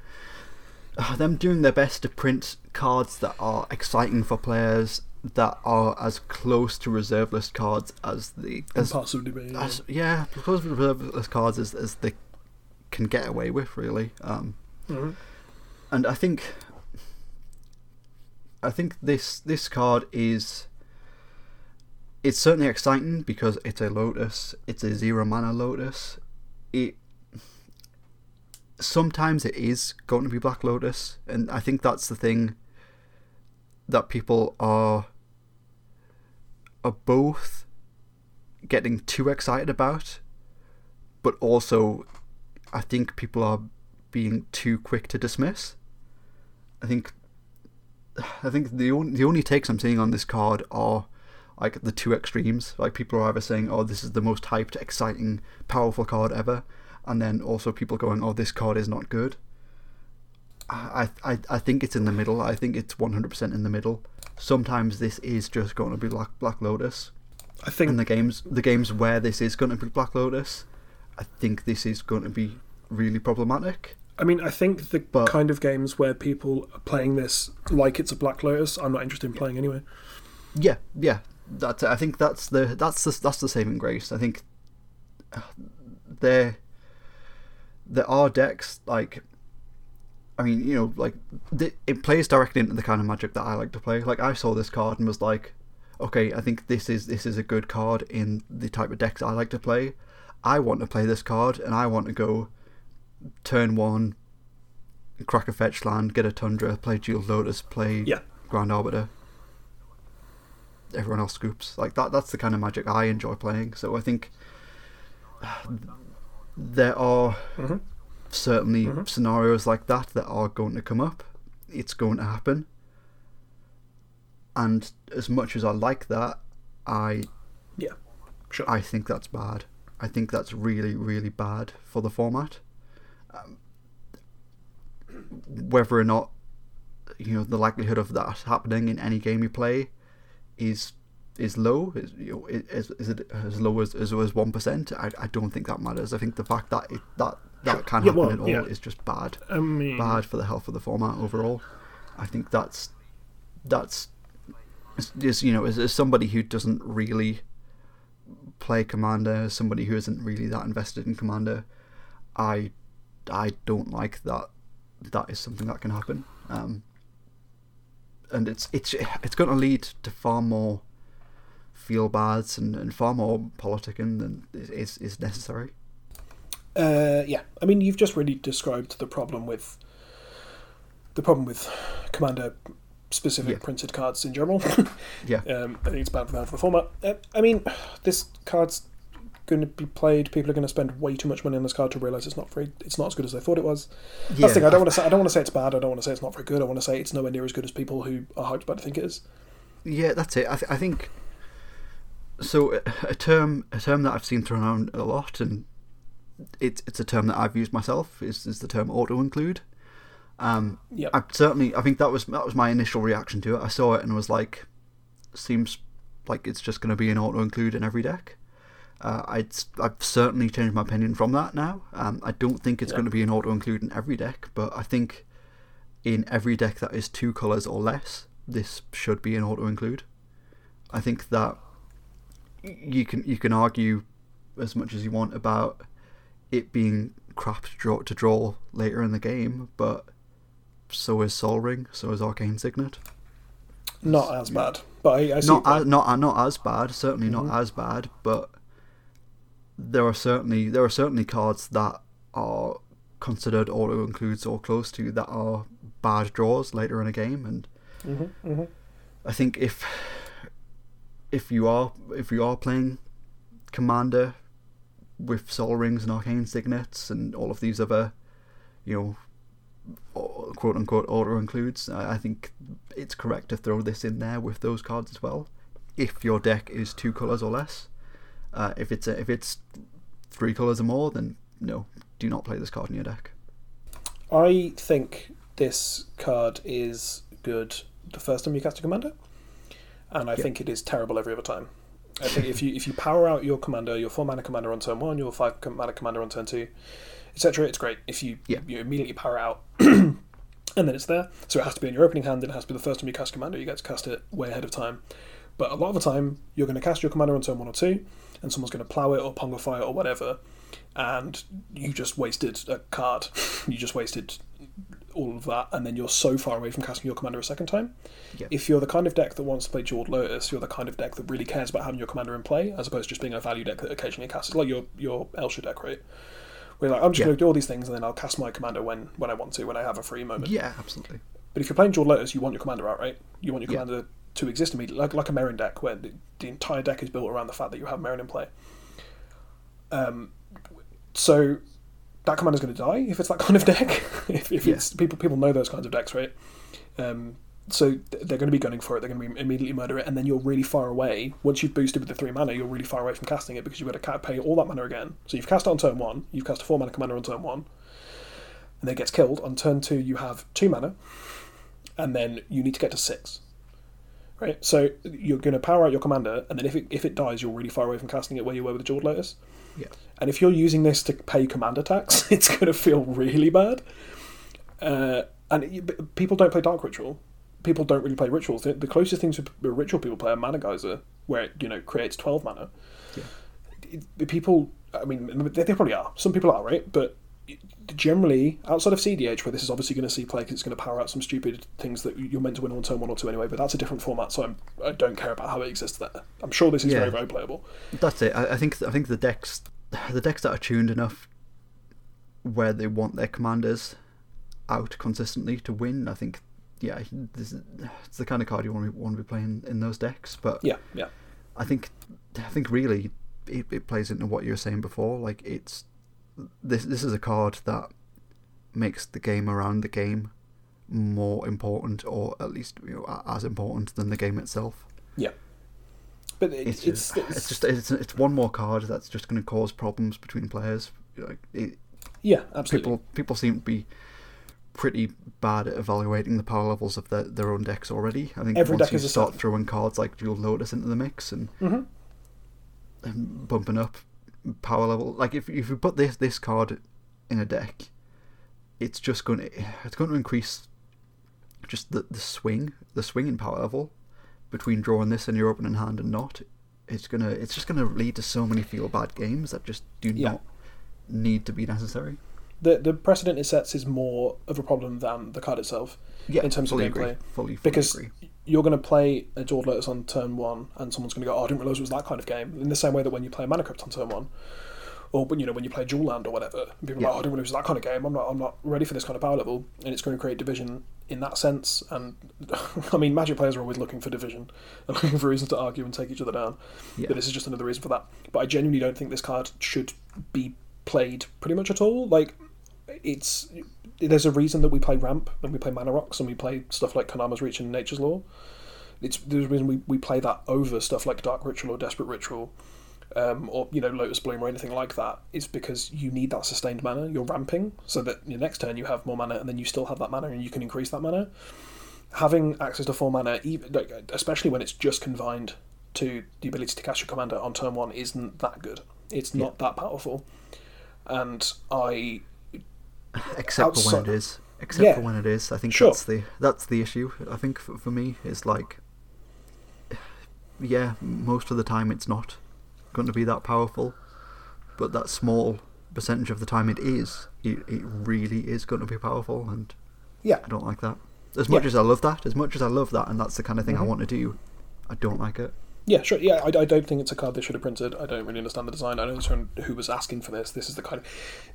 uh, them doing their best to print cards that are exciting for players that are as close to reserve list cards as the as, of debate. Yeah. as yeah close to reserve list cards as, as they can get away with really. Um, Mhm. and I think I think this this card is it's certainly exciting because it's a lotus. It's a zero mana lotus. It sometimes it is going to be black lotus, and I think that's the thing that people are are both getting too excited about, but also I think people are being too quick to dismiss. I think I think the the only takes I'm seeing on this card are like the two extremes. Like people are either saying, "Oh, this is the most hyped, exciting, powerful card ever," and then also people going, "Oh, this card is not good." I I I think it's in the middle. I think it's 100% in the middle. Sometimes this is just going to be Black Black Lotus, I think and the games the games where this is going to be Black Lotus, I think this is going to be really problematic. I mean, I think the But- kind of games where people are playing this like it's a Black Lotus, I'm not interested in playing anyway. Yeah, yeah. That's I think that's the that's the that's the saving grace. I think uh, there there are decks like I mean, you know, like th- it plays directly into the kind of magic that I like to play. Like I saw this card and was like, okay, I think this is this is a good card in the type of decks I like to play. I want to play this card and I want to go turn one, crack a fetch land, get a tundra, play Jewel Lotus, play Yeah. Grand Arbiter. Everyone else scoops like that. That's the kind of magic I enjoy playing. So I think there are Mhm. certainly Mhm. scenarios like that that are going to come up. It's going to happen. And as much as I like that, I Yeah, sure. I think that's bad. I think that's really, really bad for the format. Um, whether or not you know the likelihood of that happening in any game you play is is low. Is you know is, is it as low as as one percent? I, I don't think that matters. I think the fact that it, that that can Yeah, happen well, at all yeah. is just bad. I mean, Bad for the health of the format overall. I think that's that's is you know as, as somebody who doesn't really play commander, somebody who isn't really that invested in commander, I I don't like that. That is something that can happen, um, and it's it's it's going to lead to far more feel bads and, and far more politicking than is is necessary. Uh, yeah, I mean, you've just really described the problem with the problem with commander specific Yeah. printed cards in general. Yeah. um, I think it's bad for the, format. Uh, I mean, this card's going to be played. People are going to spend way too much money on this card to realize it's not very. It's not as good as they thought it was. That's the thing. I don't want to say. I don't want to say it's bad. I don't want to say it's not very good. I want to say it's nowhere near as good as people who are hyped about it think it is. Yeah, that's it. I, th- I think so. A, a term, a term that I've seen thrown around a lot, and it's it's a term that I've used myself. Is is the term auto include? Um, Yep. I certainly, I think that was that was my initial reaction to it. I saw it and was like, seems like it's just going to be an auto include in every deck. Uh, I'd, I've certainly changed my opinion from that now. Um, I don't think it's Yeah. going to be an auto include in every deck, but I think in every deck that is two colors or less, this should be an auto include. I think that you can you can argue as much as you want about it being crap to draw to draw later in the game, but so is Sol Ring, so is Arcane Signet. Not as bad, but I, I see. Not as, not not as bad, certainly Mhm. not as bad, but there are certainly there are certainly cards that are considered auto includes or close to that are bad draws later in a game, and Mhm, mhm. I think if if you are if you are playing Commander with Sol Rings and Arcane Signets and all of these other, you know, quote unquote auto includes, I I think it's correct to throw this in there with those cards as well. If your deck is two colors or less, uh, if it's a, if it's three colors or more, then no, do not play this card in your deck. I think this card is good the first time you cast a commander, and I Yeah. think it is terrible every other time. I think if you if you power out your commander, your four mana commander on turn one, your five mana commander on turn two, etc., it's great. If you Yeah. you immediately power out, and then it's there. So it has to be in your opening hand. and It has to be the first time you cast commander. You get to cast it way ahead of time. But a lot of the time, you're going to cast your commander on turn one or two, and someone's going to plow it or pongify it or whatever, and you just wasted a card. you just wasted all of that, and then you're so far away from casting your commander a second time. Yeah. If you're the kind of deck that wants to play Jeweled Lotus, you're the kind of deck that really cares about having your commander in play, as opposed to just being a value deck that occasionally casts. Like your your Elsha deck, right? Where you're like, I'm just Yeah. going to do all these things, and then I'll cast my commander when when I want to, when I have a free moment. Yeah, absolutely. But if you're playing Jeweled Lotus, you want your commander out, right? You want your Yeah. commander to exist immediately, like like a Meren deck, where the, the entire deck is built around the fact that you have Meren in play. Um, so that commander's going to die if it's that kind of deck. if if Yeah. it's people people know those kinds of decks, right? Um, so th- they're going to be gunning for it. They're going to be immediately murder it, and then you're really far away. Once you've boosted with the three mana, you're really far away from casting it because you've got to pay all that mana again. So you've cast it on turn one. You've cast a four mana commander on turn one, and then it gets killed. On turn two, you have two mana, and then you need to get to six. Right, so you're going to power out your commander, and then if it if it dies, you're really far away from casting it where you were with the Jeweled Lotus. Yeah. And if you're using this to pay commander tax, it's going to feel really bad. Uh, and it, people don't play Dark Ritual. People don't really play rituals. The, the closest things to a ritual people play are Mana Geyser, where it you know creates twelve mana. Yeah. It- people, I mean, they, they probably are. Some people are right, but generally outside of CDH, where this is obviously going to see play because it's going to power out some stupid things that you're meant to win on turn one or two anyway. But that's a different format, so I'm, I don't care about how it exists there. I'm sure this is Yeah. very very playable. That's it. I, I think I think the decks the decks that are tuned enough where they want their commanders out consistently to win. I think yeah, this is, it's the kind of card you want to want to be playing in those decks. But Yeah, yeah. I think I think really it, it plays into what you were saying before. Like it's this this is a card that makes the game around the game more important, or at least you know as important than the game itself. Yeah, but it, It's it's, just it's, just it's, it's one more card that's just going to cause problems between players. Like it, yeah, absolutely. people people seem to be pretty bad at evaluating the power levels of their, their own decks already. I think Every once deck you is start seven. throwing cards like Jewel Lotus into the mix and, Mhm. and bumping up power level, like if if you put this this card in a deck, it's just going to it's going to increase just the the swing, the swing in power level between drawing this in your opening hand and not. It's gonna it's just gonna lead to so many feel bad games that just do Yeah. not need to be necessary. The the precedent it sets is more of a problem than the card itself. Yeah, in terms of gameplay. agree. Fully, fully because agree. You're going to play a Jeweled Lotus on turn one, and someone's going to go, "Oh, I didn't realize it was that kind of game." In the same way that when you play a Mana Crypt on turn one, or when you know when you play Dual Land or whatever, and people are like, "Oh, I didn't realize it was that kind of game." I'm not, I'm not ready for this kind of power level, and it's going to create division in that sense. And I mean, Magic players are always looking for division and looking for reasons to argue and take each other down. Yeah. But this is just another reason for that. But I genuinely don't think this card should be played pretty much at all. Like, it's there's a reason that we play ramp and we play mana rocks and we play stuff like Kodama's Reach and Nature's Lore. It's there's a reason we, we play that over stuff like Dark Ritual or Desperate Ritual, um, or you know Lotus Bloom or anything like that. Is because you need that sustained mana. You're ramping so that your next turn you have more mana and then you still have that mana and you can increase that mana. Having access to full mana, even like, especially when it's just confined to the ability to cast your commander on turn one, isn't that good. It's not that powerful, and I except for when outside- it is. Except Yeah. for when it is. I think Sure. that's the that's the issue. I think for, for me is like, yeah, most of the time it's not going to be that powerful, but that small percentage of the time it is. It, it really is going to be powerful, and yeah I don't like that. As much Yeah. as I love that, as much as I love that, and that's the kind of thing I Mhm. want to do, I don't like it. Yeah, sure. Yeah, I, I don't think it's a card they should have printed. I don't really understand the design. I don't understand who was asking for this. This is the kind of.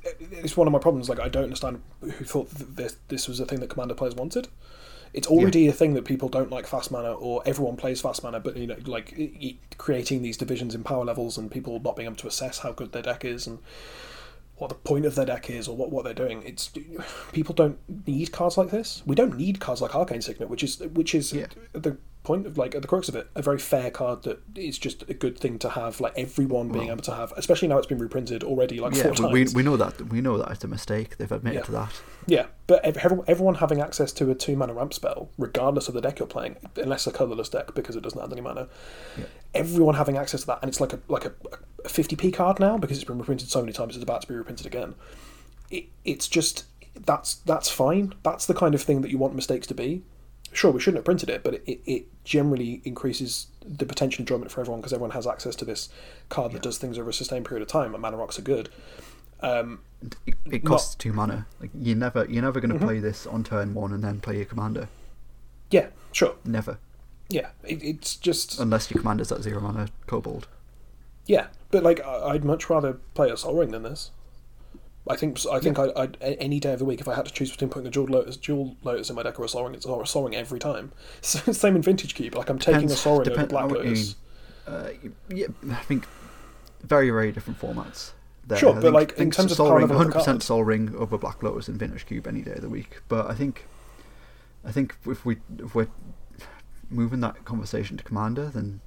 Uh, it's one of my problems. Like, I don't understand who thought this, this was a thing that Commander players wanted. It's already a thing that people don't like fast mana, or everyone plays fast mana, but, you know, like creating these divisions in power levels and people not being able to assess how good their deck is and what the point of their deck is or what, what they're doing. It's people don't need cards like this. We don't need cards like Arcane Signet, which is which is Yeah. the point of like at the crux of it, a very fair card that is just a good thing to have. Like everyone being Well- able to have, especially now it's been reprinted already like yeah, four we, we times. we know that we know that it's a mistake. They've admitted Yeah. to that. Yeah, but everyone, everyone having access to a two mana ramp spell, regardless of the deck you're playing, unless a colorless deck because it doesn't add any mana. Yeah. Everyone having access to that, and it's like a like a, a 50p card now because it's been reprinted so many times. It's about to be reprinted again. It, it's just that's that's fine. That's the kind of thing that you want mistakes to be. Sure, we shouldn't have printed it, but it, it generally increases the potential enjoyment for everyone because everyone has access to this card that does things over a sustained period of time. And mana rocks are good. Um, It, it Not- costs two mana. Like you're never you're never Mm-hmm. going to play this on turn one and then play your commander. yeah, sure. Never, Yeah, it, it's just unless your commander's at zero mana kobold. yeah, but like I'd much rather play a Sol Ring than this. I think I think I, I'd any day of the week if I had to choose between putting a Jewel Lotus, Jewel Lotus in my deck or a Sol Ring, it's or a Sol Ring every time. So, same in Vintage Cube. Like I'm taking Depends- a Sol Ring over depend- Black I Lotus. Uh, yeah, I think very very different formats. There. Sure, I but, think- like, in think terms of Sol Ring, level of the 100% card. Sol Ring over Black Lotus and Vintage Cube any day of the week. But I think, I think if we if we're moving that conversation to commander, then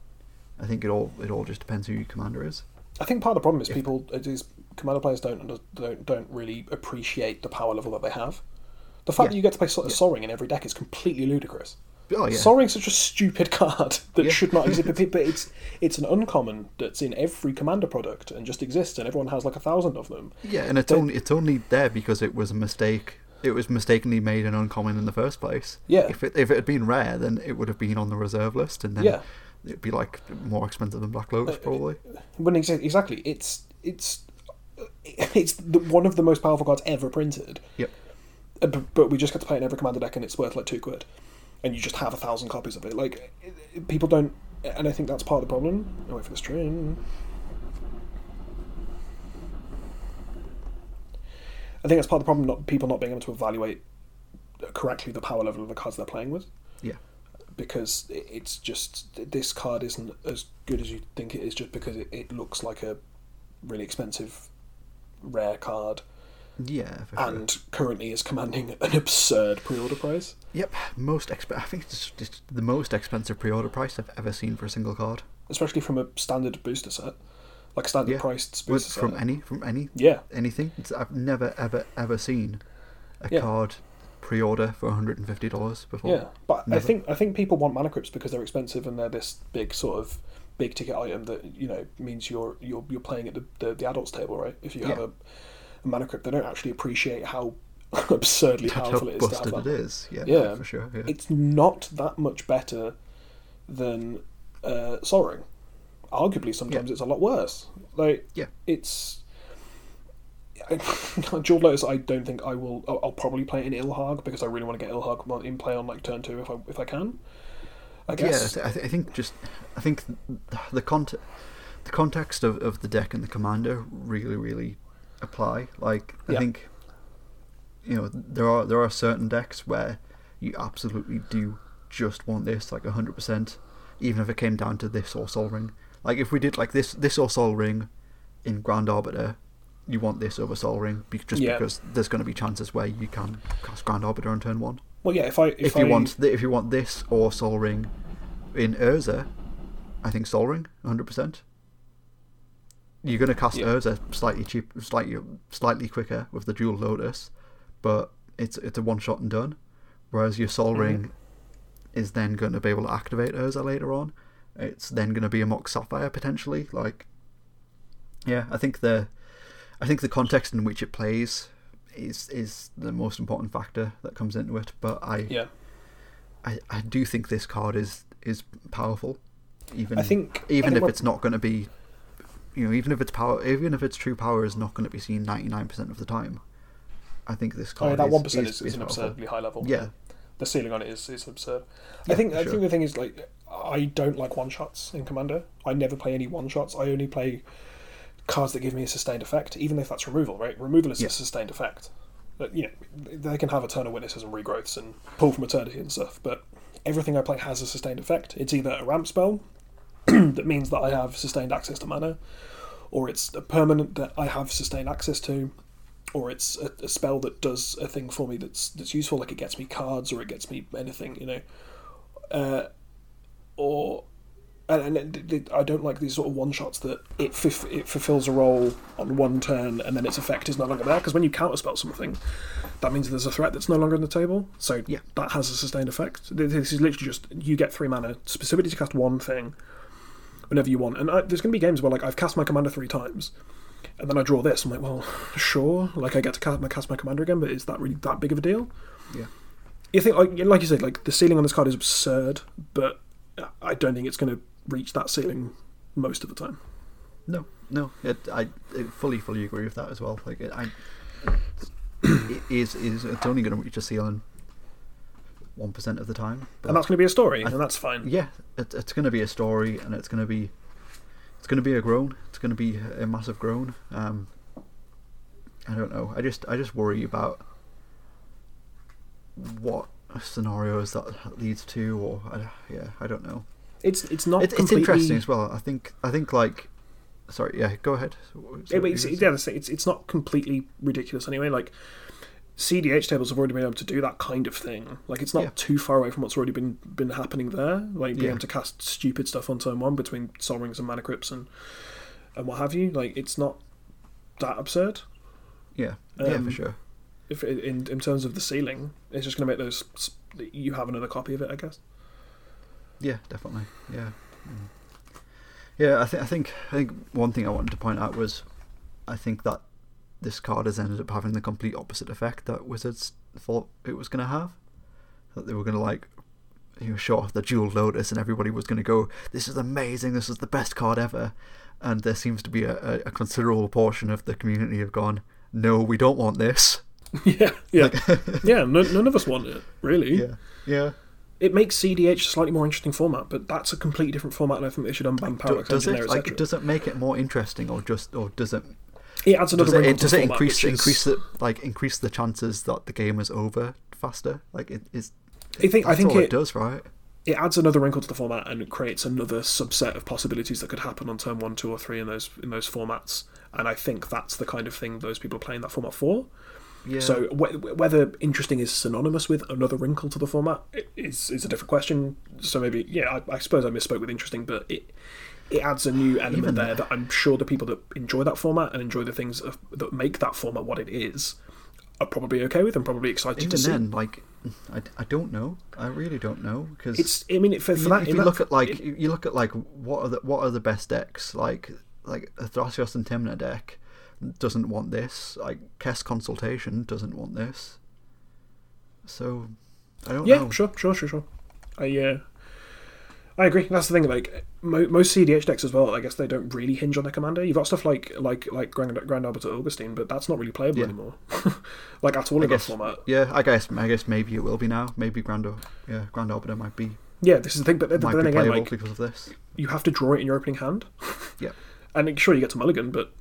I think it all it all just depends who your commander is. I think part of the problem is If- people it is Commander players don't don't don't really appreciate the power level that they have. The fact Yeah. that you get to play Sol Yeah. Sol Ring in every deck is completely ludicrous. Oh yeah, Sol such a stupid card that Yeah. should not exist, but but it's it's an uncommon that's in every commander product and just exists, and everyone has like a thousand of them. yeah, and it's They- only it's only there because it was a mistake. It was mistakenly made an uncommon in the first place. Yeah. If it if it had been rare, then it would have been on the reserve list, and then Yeah. it'd be like more expensive than Black Lotus Uh, probably. When exa- exactly, it's it's it's the, one of the most powerful cards ever printed. Yep. Uh, But, but we just get to play it in every commander deck, and it's worth like two quid, and you just have a thousand copies of it. Like it- it- people don't, and I think that's part of the problem. I'll wait for this train. I think that's part of the problem. Not people not being able to evaluate correctly the power level of the cards they're playing with Yeah. because it- it's just this card isn't as good as you think it is just because it, it looks like a really expensive rare card Yeah, for sure. and currently is commanding an absurd pre-order price Yep, most exp- I think it's just the most expensive pre-order price I've ever seen for a single card. especially from a standard booster set like standard Yeah. priced booster from any from any yeah anything. It's, I've never ever ever seen a Yeah. card pre-order for one hundred and fifty dollars before. yeah but I think I think people want mana crypts because they're expensive and they're this big sort of big ticket item that you know means you're you're you're playing at the, the, the adults table right if you have Yeah. a a mana crypt, they don't actually appreciate how absurdly How powerful it is to have busted it is. Yeah, Yeah. for sure. Yeah. It's not that much better than uh, Sol Ring. Arguably, sometimes it's a lot worse. Like, Yeah. it's. Jewel Lotus, I don't think I will. I'll, I'll probably play it in Ilharg because I really want to get Ilharg in play on like turn two if I if I can. I yeah, guess. I, th- I think just I think the cont- the context of, of the deck and the commander really really apply. Like I Yeah. think you know there are there are certain decks where you absolutely do just want this like hundred percent, even if it came down to this or Sol Ring. Like if we did like this this or Sol Ring in Grand Arbiter, you want this over Sol Ring just Yeah. because there's going to be chances where you can cast Grand Arbiter on turn one Well, yeah. If I if, if, I, you want th- if you want this or Sol Ring in Urza, I think Sol Ring, hundred percent. You're gonna cast Yeah. Urza slightly cheap, slightly slightly quicker with the Jewel Lotus, but it's it's a one shot and done. Whereas your Sol Mhm. Ring is then going to be able to activate Urza later on. It's then going to be a Mox Sapphire potentially. Like, yeah, I think the I think the context in which it plays is is the most important factor that comes into it. But I yeah, I, I do think this card is is powerful, even I think I even think if it's not going to be, you know, even if its power, even if its true power is not going to be seen ninety nine percent of the time. I think this Oh, card that is, one percent is, is, is, an powerful. absurdly high level. Yeah, the ceiling on it is, is absurd. Yeah, I think I sure. think the thing is like I don't like one shots in Commander. I never play any one shots. I only play cards that give me a sustained effect, even if that's removal. Right, removal is Yeah. a sustained effect. But, you know, they can have eternal witnesses and regrowths and pull from eternity and stuff. But everything I play has a sustained effect. It's either a ramp spell that means that I have sustained access to mana, or it's a permanent that I have sustained access to, or it's a, a spell that does a thing for me that's that's useful, like it gets me cards or it gets me anything, you know. Uh, or and, and it- I don't like these sort of one shots that it it fulfills a role on one turn and then its effect is no longer there. Because when you counterspell something, that means there's a threat that's no longer on the table. So Yeah. that has a sustained effect. This is literally just you get three mana specifically to cast one thing whenever you want. And I, there's going to be games where like I've cast my commander three times, and then I draw this. I'm like, well, sure, like I get to cast my cast my commander again, but is that really that big of a deal? Yeah. You think, like, like you said, like the ceiling on this card is absurd, but I don't think it's going to reach that ceiling most of the time. no, no, it, I, I fully fully agree with that as well. Like it, I, it is is it's only going to reach a ceiling one percent of the time. But and that's going to be a story, I- and that's fine. yeah, it, it's going to be a story, and it's going to be, it's going to be a groan. It's going to be a massive groan. Um, I don't know. I just I just worry about what scenarios that leads to, or I, yeah, I don't know. It's it's not. It, it's completely, interesting as well. I think I think like, sorry, yeah, go ahead. Yeah, you it's, yeah, that's the thing, it's it's not completely ridiculous anyway. Like CDH tables have already been able to do that kind of thing. Like it's not Yeah. too far away from what's already been been happening there. Like being Yeah. able to cast stupid stuff on turn one between Sol Rings and Mana Crypts and and what have you. Like it's not that absurd. yeah, yeah, Um, for sure. If in in terms of the ceiling, it's just going to make those you have another copy of it, I guess. Yeah, definitely. Yeah. Mm. Yeah, I think I think I think one thing I wanted to point out was I think that this card has ended up having the complete opposite effect that Wizards thought it was going to have. That they were going to like you know, show off the Jewel Lotus and everybody was going to go, "This is amazing! This is the best card ever." And there seems to be a, a, a considerable portion of the community have gone, "No, we don't want this." yeah, yeah, yeah. No, none of us want it really. Yeah, yeah. It makes CDH a slightly more interesting format, but that's a completely different format, and I think they should unban Parallax does Engineer, it like does it make it more interesting or just or does it It adds another does it, wrinkle it, to does it format, increase is- increase the like increase the chances that the game is over faster? Like it is. I think I think it, it does, right? it adds another wrinkle to the format and creates another subset of possibilities that could happen on turn one, two, or three in those in those formats. And I think that's the kind of thing those people are playing that format for. Yeah. So wh- whether interesting is synonymous with another wrinkle to the format is is a different question. So maybe yeah, I, I suppose I misspoke with interesting, but it it adds a new element Even- there that I'm sure the people that enjoy that format and enjoy the things of, that make that format what it is are probably okay with and probably excited even to see. then, like, I, I don't know. I really don't know because It's I mean for, for you, that if you that- look at like it- you look at like what are the what are the best decks like like a Thrasios and Tymna deck doesn't want this. Like Kess consultation doesn't want this. So I don't Yeah, know. Yeah, sure, sure, sure, sure. I uh, I agree. That's the thing. Like mo- most CDH decks as well, I guess they don't really hinge on their commander. You've got stuff like like like Grand, Grand Arbiter Augustine, but that's not really playable Yeah. anymore. like at all I in that guess- format. Yeah, I guess I guess maybe it will be now. Maybe Grand yeah Grand Arbiter might be Yeah, this is the thing. But, but then again, like because of this. you have to draw it in your opening hand. Yeah. And sure, you get to mulligan, but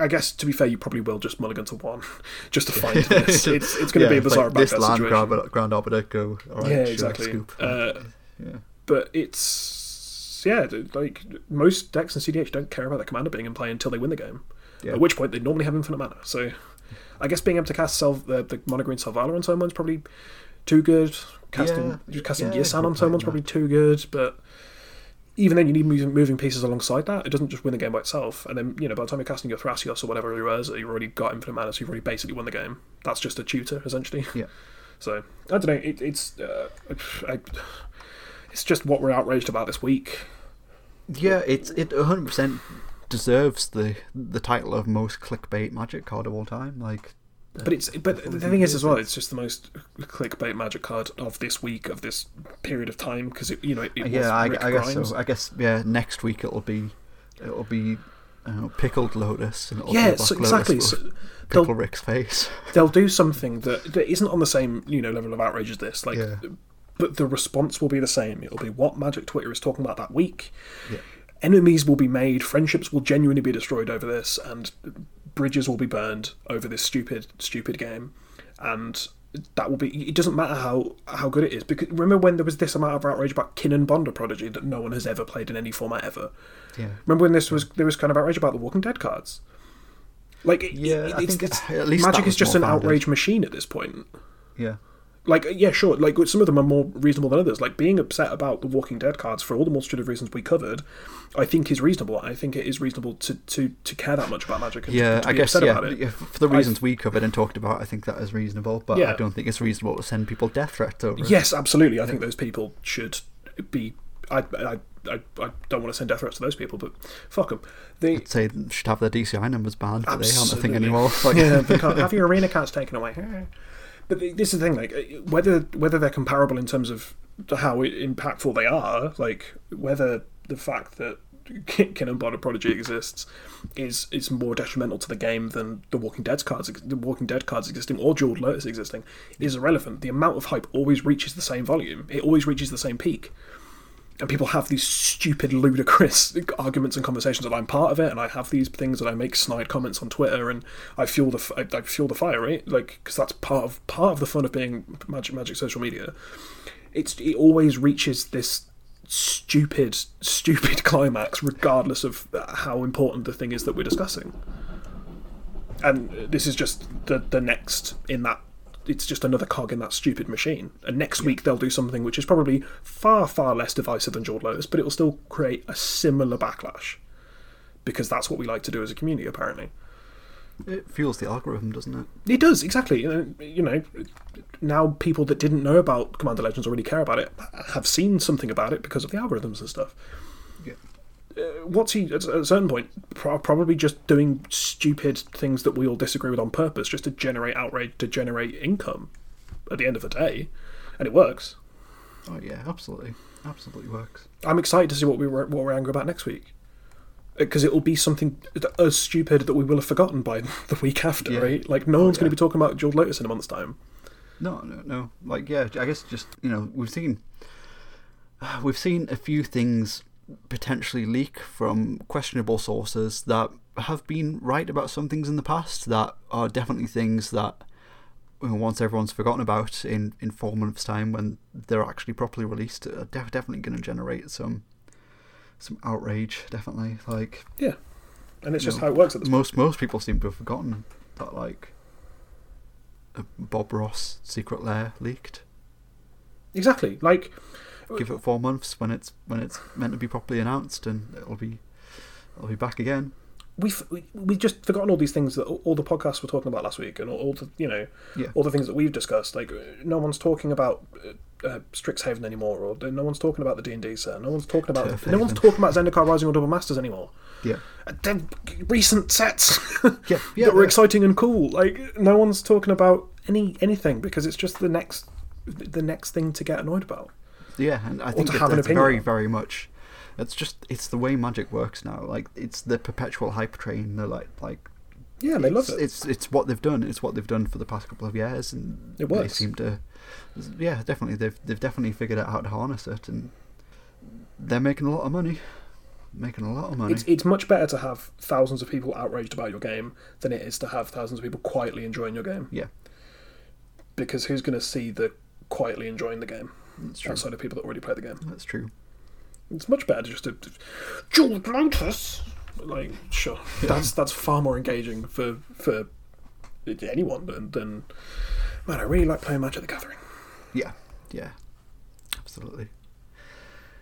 I guess to be fair, you probably will just mulligan to one, just to find this. It's it's going to yeah, be a bizarre like this land situation. Grand, go. Right, yeah, exactly. Scoop. Uh, yeah. but it's yeah, like most decks in CDH don't care about their commander being in play until they win the game. Yeah. At which point they normally have infinite mana. So I guess being able to cast Sel- the the mono green Selvala on someone's probably too good. Casting Yeah, just casting yeah, Yisan on someone's probably too good, but. Even then, you need moving, moving pieces alongside that. It doesn't just win the game by itself. And then, you know, by the time you're casting your Thrasios or whatever it is, you've already got infinite mana, so you've already basically won the game. That's just a tutor, essentially. Yeah. So I don't know. It, it's uh, I, it's just what we're outraged about this week. Yeah, it's it 100 percent deserves the the title of most clickbait magic card of all time. Like, But it's but the thing is as well, it's just the most clickbait magic card of this week of this period of time because it you know it, it was yeah, I, I guess so. I guess yeah, next week it'll be it'll be I pickled lotus and it'll Yeah, be so exactly. So pickle Rick's face. they'll do something that, that isn't on the same you know level of outrage as this. Like, Yeah. but the response will be the same. It'll be what Magic Twitter is talking about that week. Yeah. Enemies will be made, friendships will genuinely be destroyed over this, and bridges will be burned over this stupid, stupid game. And that will be. It doesn't matter how how good it is because remember when there was this amount of outrage about Kinnan Bonder Prodigy that no one has ever played in any format ever. Yeah. Remember when this was there was kind of outrage about the Walking Dead cards. Like it- Yeah, it- I think it's, at least Magic is just an founded. outrage machine at this point Yeah. Like uh, yeah sure like some of them are more reasonable than others like being upset about the walking dead cards for all the multitude of reasons we covered i think is reasonable i think it is reasonable to to, to care that much about magic and Yeah, to I guess yeah, about it yeah, for the reasons we covered and talked about, I think that is reasonable. But Yeah. I don't think it's reasonable to send people death threats over. yes absolutely i think those people should be I, I, I, I don't want to send death threats to those people, but fuck them. They, I'd say they should have their DCI numbers banned, but they aren't a thing anymore. Like, yeah, have your arena cards taken away. But this is the thing, like uh, whether whether they're comparable in terms of how impactful they are, like whether the fact that Kinnan Bonder Prodigy exists is is more detrimental to the game than the Walking Dead cards, the Walking Dead cards existing or Jeweled Lotus existing is irrelevant. The amount of hype always reaches the same volume. It always reaches the same peak and people have these stupid, ludicrous arguments and conversations, and I'm part of it, and I have these things, and I make snide comments on Twitter, and I fuel the I fuel the fire, right? Like because that's part of part of the fun of being magic magic social media. It's it always reaches this stupid, stupid climax, regardless of how important the thing is that we're discussing. And this is just the the next in that it's just another cog in that stupid machine. And next week they'll do something which is probably far, far less divisive than Jeweled Lotus, but it will still create a similar backlash. Because that's what we like to do as a community, apparently. it fuels the algorithm, doesn't it? It does, exactly. You know, you know, now people that didn't know about Commander Legends or really care about it have seen something about it because of the algorithms and stuff. Yeah. Uh, what's he at a certain point pro- probably just doing stupid things that we all disagree with on purpose just to generate outrage to generate income at the end of the day and it works Oh yeah, absolutely, absolutely works. i'm excited to see what we were what we're angry about next week because it will be something as stupid that we will have forgotten by the week after Yeah. right like no Oh, one's going to be talking about Jeweled Lotus in a month's time No, no, no. Like, yeah, I guess just you know we've seen we've seen a few things potentially leak from questionable sources that have been right about some things in the past that are definitely things that once everyone's forgotten about in in four months' time when they're actually properly released are def- definitely going to generate some some outrage. Definitely, like yeah, and it's just know, how it works at this most most people seem to have forgotten that like a Bob Ross secret lair leaked. exactly like give it four months when it's when it's meant to be properly announced, and it'll be it'll be back again. we've we, we just forgotten all these things that all the podcasts were talking about last week, and all, all the you know Yeah. all the things that we've discussed. Like no one's talking about uh, uh, Strixhaven anymore, or no one's talking about the D and D set. No one's talking about Turf no one's talking about Zendikar Rising or Double Masters anymore. Yeah. Uh, recent sets Yeah. Yeah. that were yeah. exciting and cool. Like no one's talking about any anything because it's just the next the next thing to get annoyed about. Yeah, and I think have that's very, very much. It's just it's the way magic works now. Like it's the perpetual hype train. They're like like Yeah, they love it's, it. It's it's what they've done. It's what they've done for the past couple of years, and It they works. seem to. Yeah, definitely. They've they've definitely figured out how to harness it, and they're making a lot of money. Making a lot of money. It's it's much better to have thousands of people outraged about your game than it is to have thousands of people quietly enjoying your game. Yeah. Because who's going to see the quietly enjoying the game That's true. outside of people that already play the game? That's true. It's much better just to George Lotus. Like sure, that's that's far more engaging for for anyone than than. Man, I really like playing Magic the Gathering. Yeah. Yeah. Absolutely.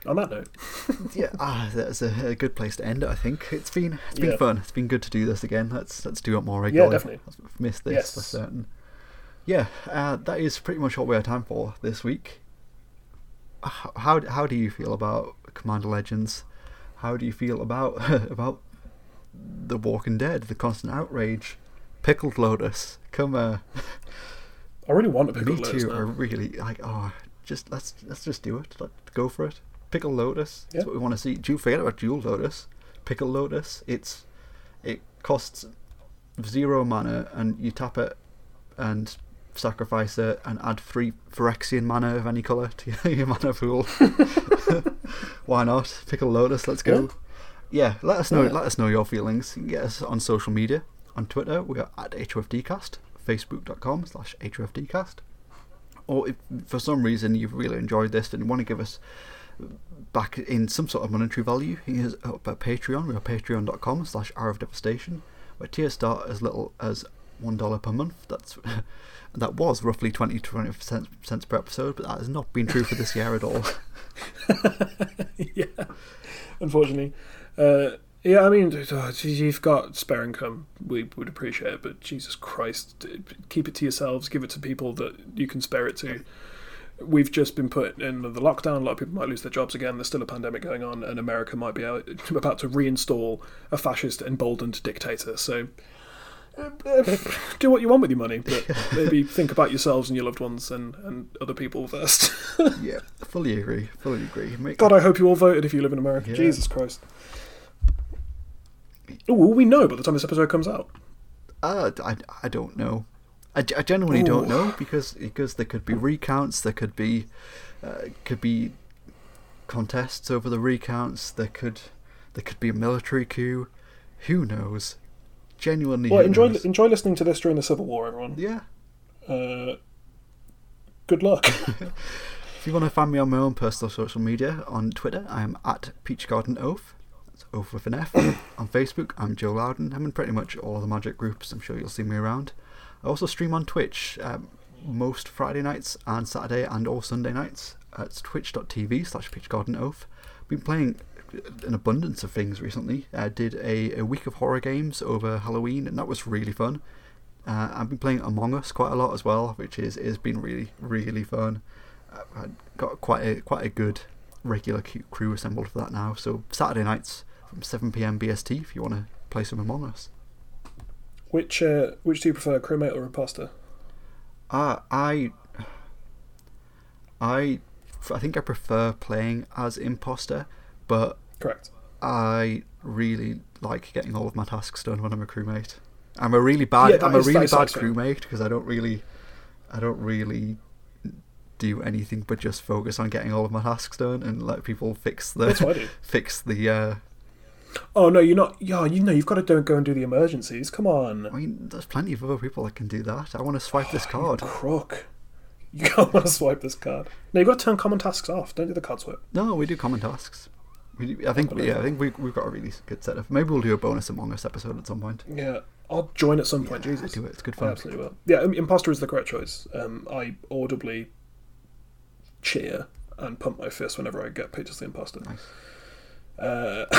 On that note, yeah, ah, that's a, a good place to end it. I think it's been it's been Yeah. fun. It's been good to do this again. Let's let's do it more regularly. Yeah, definitely. I've missed this Yes. for certain. Yeah, uh, that is pretty much what we have time for this week. How how do you feel about Commander Legends? How do you feel about about The Walking Dead, The Constant Outrage, Pickled Lotus? Come uh, I really want to pick me up Lotus too. I really like. Oh, just let's let's just do it. Let, go for it. Pickle Lotus. That's Yeah. what we want to see. Do you forget about Jewel Lotus. Pickle Lotus. It's it costs zero mana, and you tap it and sacrifice it, and add three Phyrexian mana of any color to your mana pool. Why not? Pick a Lotus. Let's go. Yeah, let us know. Yeah. Let us know your feelings. You can get us on social media. On Twitter, we are at HOFDcast. Facebook.com slash HOFDcast. Or if for some reason you've really enjoyed this and you want to give us back in some sort of monetary value, here's up at Patreon. We are patreon.com slash hour of devastation, where tiers start as little as one dollar per month. That's that was roughly twenty to twenty cents cents per episode, but that has not been true for this year at all. yeah, unfortunately. Uh, yeah, I mean, you've got spare income. We would appreciate it, but Jesus Christ, keep it to yourselves. Give it to people that you can spare it to. We've just been put in the lockdown. A lot of people might lose their jobs again. There's still a pandemic going on, and America might be out, about to reinstall a fascist, emboldened dictator. So, do what you want with your money, but maybe think about yourselves and your loved ones and, and other people first. yeah, fully agree. Fully agree. Make, God, I hope you all voted if you live in America. Yeah. Jesus Christ. Oh, will we know by the time this episode comes out? Uh, I, I don't know. I, I genuinely don't know because because there could be recounts, there could be uh, could be contests over the recounts, there could there could be a military coup. Who knows? Genuinely, Well, enjoy enjoy listening to this during the Civil War, everyone. Yeah. Uh, good luck. If you want to find me on my own personal social media, on Twitter, I am at Peach Garden Oath. That's Oath with an F. on Facebook, I'm Joe Loudon. I'm in pretty much all of the magic groups. I'm sure you'll see me around. I also stream on Twitch um, most Friday nights and Saturday and or Sunday nights. It's twitch.tv slash Peach Garden Oath. Been playing an abundance of things recently. I did a, a week of horror games over Halloween, and that was really fun. Uh, I've been playing Among Us quite a lot as well, which is has been really really fun. Uh, I've got quite a quite a good regular crew assembled for that now. So Saturday nights from 7 p.m. BST if you want to play some Among Us. which uh, which do you prefer, crewmate or imposter? Uh, I I I think I prefer playing as imposter, but Correct. I really like getting all of my tasks done when I'm a crewmate. I'm a really bad Yeah, I'm a really bad crewmate because I don't really I don't really do anything but just focus on getting all of my tasks done and let people fix the That's what I do. fix the uh Oh no, you're not. Yeah, you know you've got to don't go and do the emergencies. Come on, I mean there's plenty of other people that can do that. I want to swipe this card. crook. You can't want to swipe this card. No, you've got to turn common tasks off. Don't do the card swipe. No, we do common tasks. We I think yeah, I think we we've got a really good setup. Maybe we'll do a bonus Among Us episode at some point. Yeah, I'll join at some point. Yeah, Jesus, do it. It's good I fun. absolutely will. Yeah, imposter is the correct choice. Um, I audibly cheer and pump my fist whenever I get picked as the imposter. Nice. Uh,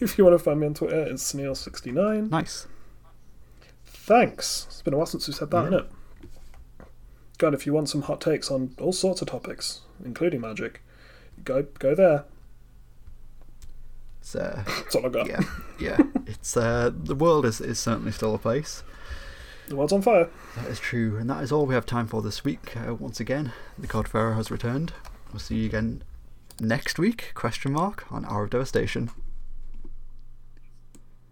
if you want to find me on Twitter, it's Sneal69. Nice. Thanks. It's been a while since we said that, Yeah. isn't it? God, if you want some hot takes on all sorts of topics, including magic, go go there. It's, uh, That's all I got. yeah, yeah. It's uh, the world is, is certainly still a place. The world's on fire. That is true, and that is all we have time for this week. Uh, once again, the Codfarer has returned. We'll see you again next week? Question mark on Hour of Devastation.